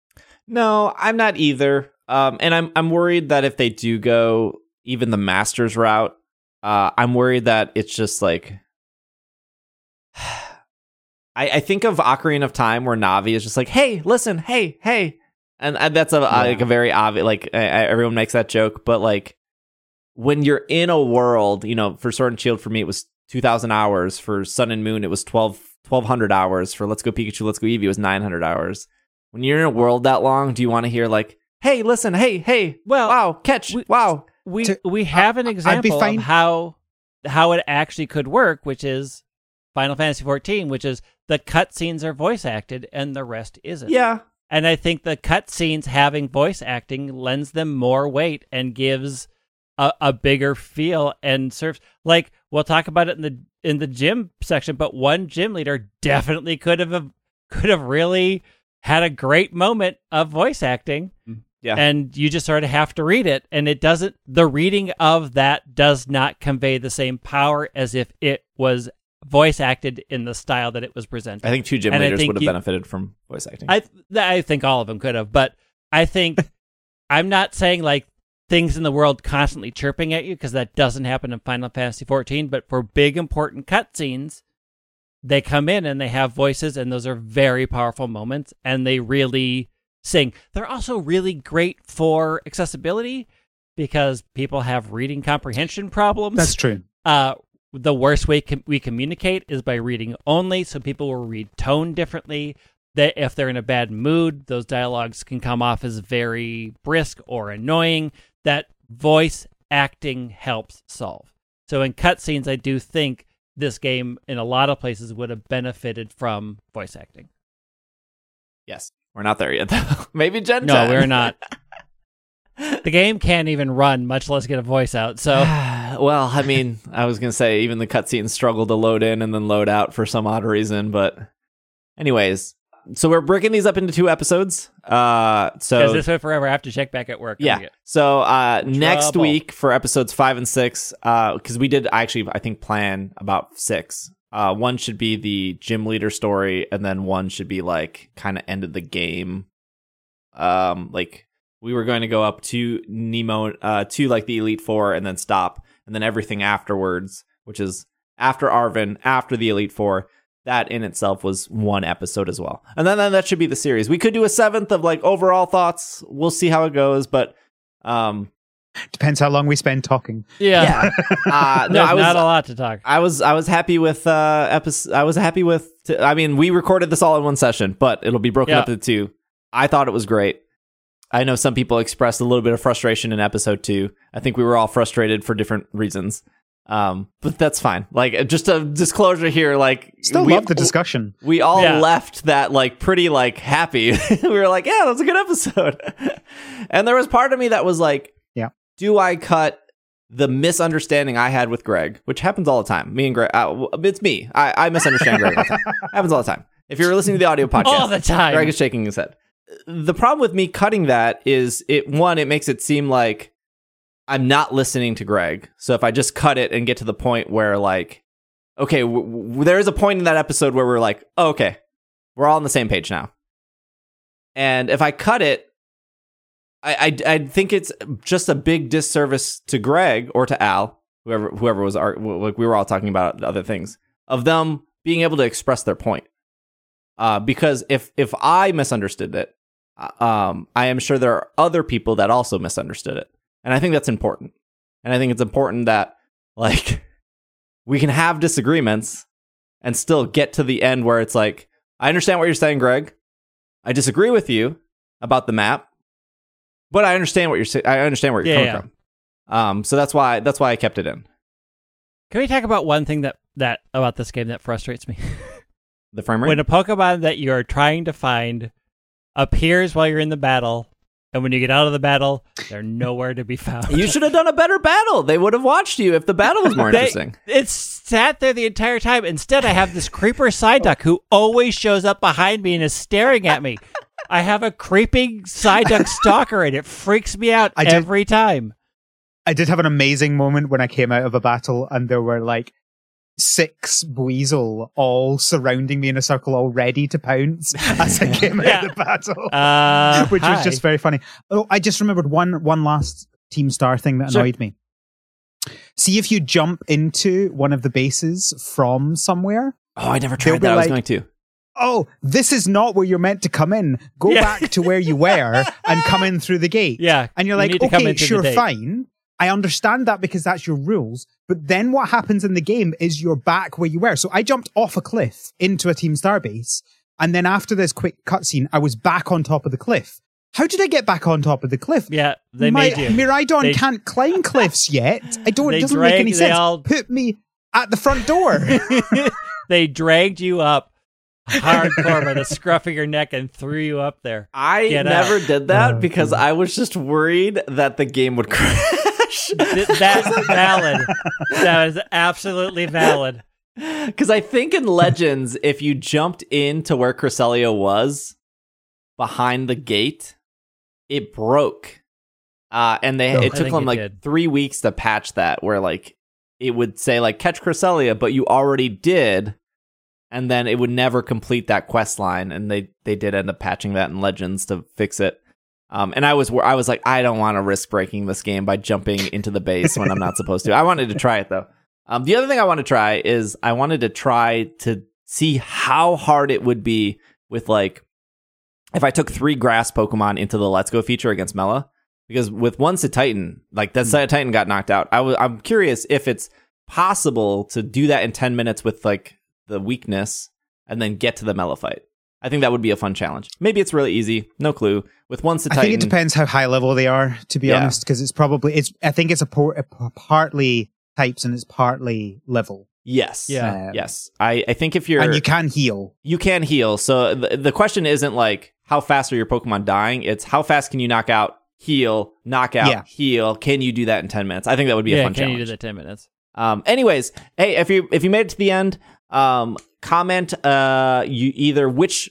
No, I'm not either. Um, and I'm I'm worried that if they do go even the masters route, uh, I'm worried that it's just like. [sighs] I, I think of Ocarina of Time where Navi is just like, "Hey, listen, hey, hey," and, and that's a like a very obvious like uh, everyone makes that joke, but like when you're in a world, you know, for Sword and Shield, for me it was two thousand hours. For Sun and Moon, it was 12, 1200 hours. For Let's Go Pikachu, Let's Go Eevee, was nine hundred hours. When you're in a world that long, do you want to hear like, "Hey, listen, hey, hey, Well, wow, catch, we- wow"? we To- we have an example fine- of how how it actually could work, which is Final Fantasy XIV, which is the cutscenes are voice acted and the rest isn't. Yeah, And I think the cutscenes having voice acting lends them more weight and gives a, a bigger feel and serves like we'll talk about it in the in the gym section, but one gym leader definitely could have uh, could have really had a great moment of voice acting. Mm, yeah. And you just sort of have to read it. And it doesn't the reading of that does not convey the same power as if it was voice acted in the style that it was presented. I think two gym And leaders would have you- benefited from voice acting. I th- I think all of them could have, but I think [laughs] I'm not saying like things in the world constantly chirping at you because that doesn't happen in Final Fantasy 14. But for big important cutscenes, they come in and they have voices, and those are very powerful moments, and they really sing. They're also really great for accessibility because people have reading comprehension problems That's true. uh, the worst way com- we communicate is by reading only. So people will read tone differently. That if they're in a bad mood, those dialogues can come off as very brisk or annoying. That voice acting helps solve. So in cutscenes, I do think this game in a lot of places would have benefited from voice acting. yes, we're not there yet. though. [laughs] Maybe Gen No, 10. we're not. [laughs] The game can't even run, much less get a voice out. So [sighs] well, I mean, I was gonna say even the cutscenes struggle to load in and then load out for some odd reason, but anyways, so we're breaking these up into two episodes. Uh, because so this way forever, I have to check back at work. yeah, so uh, next week for episodes five and six, because we did actually, I think, plan about six. Uh, one should be the gym leader story, and then one should be like kind of end of the game. Um, like we were going to go up to Nemo, uh, to like the Elite Four, and then stop, and then everything afterwards, which is after Arven, after the Elite Four. That in itself was one episode as well, and then, then that should be the series. We could do a seventh of like overall thoughts. We'll see how it goes, but um, Depends how long we spend talking. Yeah. [laughs] uh, no, I was not a lot to talk. I was I was happy with uh episode. I was happy with. T- I mean, we recorded this all in one session, but it'll be broken Yeah. up into two. I thought it was great. I know some people expressed a little bit of frustration in episode two. I think we were all frustrated for different reasons. Um, but that's fine. Like just a disclosure here, like Still we, love the discussion. we all Yeah. left that like pretty like happy. [laughs] we were like, yeah, that was a good episode. [laughs] and there was part of me that was like, Yeah. do I cut the misunderstanding I had with Greg, which happens all the time. Me and Greg, uh, it's me. I, I misunderstand Greg all the time. [laughs] happens all the time. If you're listening to the audio podcast, All the time. Greg is shaking his head. The problem with me cutting that is it one, it makes it seem like I'm not listening to Greg. So if I just cut it and get to the point where like, okay, w- w- there is a point in that episode where we're like, oh, okay, we're all on the same page now. And if I cut it, I, I I think it's just a big disservice to Greg or to Al, whoever whoever was our, like we were all talking about other things of them being able to express their point. Uh, because if if I misunderstood it, uh, um, I am sure there are other people that also misunderstood it, and I think that's important. And I think it's important that like [laughs] we can have disagreements and still get to the end where it's like, I understand what you're saying, Greg. I disagree with you about the map, but I understand what you're saying. I understand where you're Yeah, coming from. Um, so that's why that's why I kept it in Can we talk about one thing that that about this game that frustrates me? [laughs] the frame rate. when a Pokemon that you're trying to find appears while you're in the battle, and when you get out of the battle, they're nowhere to be found. you should have done a better battle. They would have watched you if the battle was more [laughs] They- interesting. It's sat there the entire time. Instead, I have this creeper Psyduck who always shows up behind me and is staring at me. I have a creeping Psyduck stalker, and it freaks me out I did- every time. I did have an amazing moment when I came out of a battle and there were like six Weasel all surrounding me in a circle, all ready to pounce [laughs] as I came out of the battle, Uh, [laughs] which was just very funny. Oh, I just remembered one one last Team Star thing that Sure. annoyed me. See if you jump into one of the bases from somewhere. Oh, I never tried that. I was going to. Oh, this is not where you're meant to come in. Go Yeah. back to where you were and come [laughs] in through the gate. Yeah, And you're you like, need okay, in through the sure, fine. I understand that because that's your rules. But then what happens in the game is you're back where you were. So I jumped off a cliff into a Team Starbase. And then after this quick cutscene, I was back on top of the cliff. How did I get back on top of the cliff? yeah, they My made you. Miraidon They- can't climb [laughs] cliffs yet. I don't. They It doesn't drag- make any they sense. all- Put me at the front door. [laughs] [laughs] they dragged you up hardcore by the scruff of your neck and threw you up there. I Get never out. did that Oh, because I was just worried that the game would crash. Th- That's valid. That is absolutely valid. Because I think in Legends, if you jumped into where Cresselia was behind the gate, it broke. Uh, and they Oh. it I took them it like did. three weeks to patch that, where like it would say like catch Cresselia, but you already did, and then it would never complete that quest line. And they they did end up patching that in Legends to fix it. Um, and I was I was like, I don't want to risk breaking this game by jumping into the base when I'm not supposed to. I wanted to try it though. Um, the other thing I want to try is I wanted to try to see how hard it would be with like if I took three grass Pokemon into the Let's Go feature against Mela. Because with one Titan, like that Titan got knocked out. I was I'm curious if it's possible to do that in 10 minutes with like the weakness and then get to the Mela fight. I think that would be a fun challenge. Maybe it's really easy. No clue. With one I Titan, think it depends how high level they are, to be Yeah. honest, because it's probably it's. I think it's a, por- a p- partly types and it's partly level, Yes. Yeah. Um, Yes. I, I think if you're and you can heal. you can heal. So the, the question isn't like how fast are your Pokemon dying? It's how fast can you knock out, heal, knock out, Yeah. heal. Can you do that in 10 minutes? I think that would be a yeah, fun can challenge. you do that ten minutes? Um, anyways, hey, if you if you made it to the end, um, comment uh you either which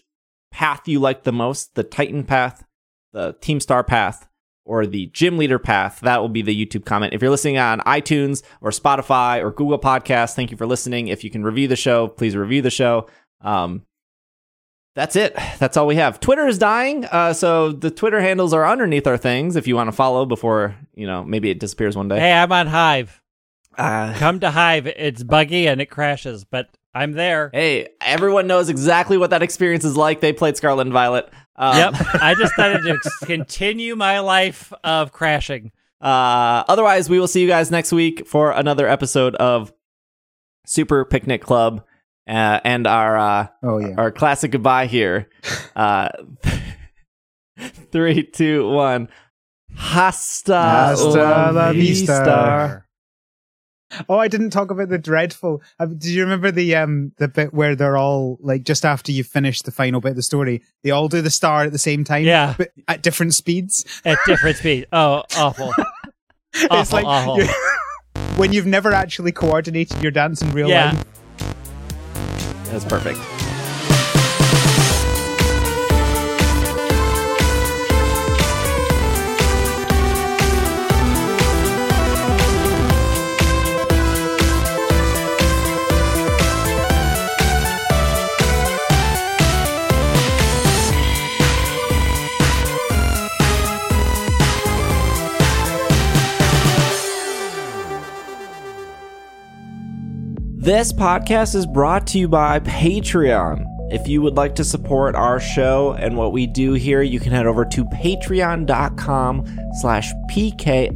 path you like the most, the Titan path, the Team Star path, or the Gym Leader path. That will be the YouTube comment. If you're listening on iTunes or Spotify or Google Podcasts, thank you for listening. If you can review the show, please review the show. Um, that's it. That's all we have. Twitter is dying, uh, so the Twitter handles are underneath our things. If you want to follow before you know, maybe it disappears one day. Hey, I'm on Hive. Uh, Come to Hive. It's buggy and it crashes, but I'm there. Hey, everyone knows exactly what that experience is like. They played Scarlet and Violet. Um, Yep. [laughs] I just decided to continue my life of crashing. Uh, otherwise, we will see you guys next week for another episode of Super Picnic Club uh, and our uh, Oh yeah. our classic goodbye here. [laughs] Uh, [laughs] Three, two, one. Hasta, Hasta la vista. Star. Oh, I didn't talk about the dreadful. Uh, did you remember the um the bit where they're all like just after you finish the final bit of the story, they all do the star at the same time, Yeah. but at different speeds. At different speed. Oh, awful. [laughs] it's like awful. [laughs] when you've never actually coordinated your dance in real Yeah. life. That's perfect. This podcast is brought to you by Patreon. If you would like to support our show and what we do here, you can head over to patreon.com slash pkmncast.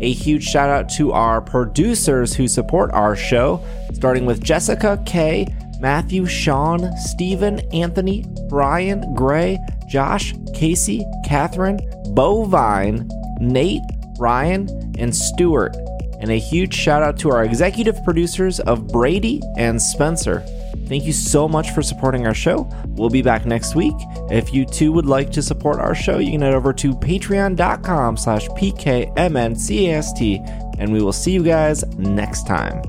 A huge shout out to our producers who support our show, starting with Jessica K, Matthew, Sean, Stephen, Anthony, Brian, Gray, Josh, Casey, Catherine, Bovine, Nate, Ryan, and Stuart. And a huge shout out to our executive producers of Brady and Spencer. Thank you so much for supporting our show. We'll be back next week. If you too would like to support our show, you can head over to patreon.com slash pkmncast, and we will see you guys next time.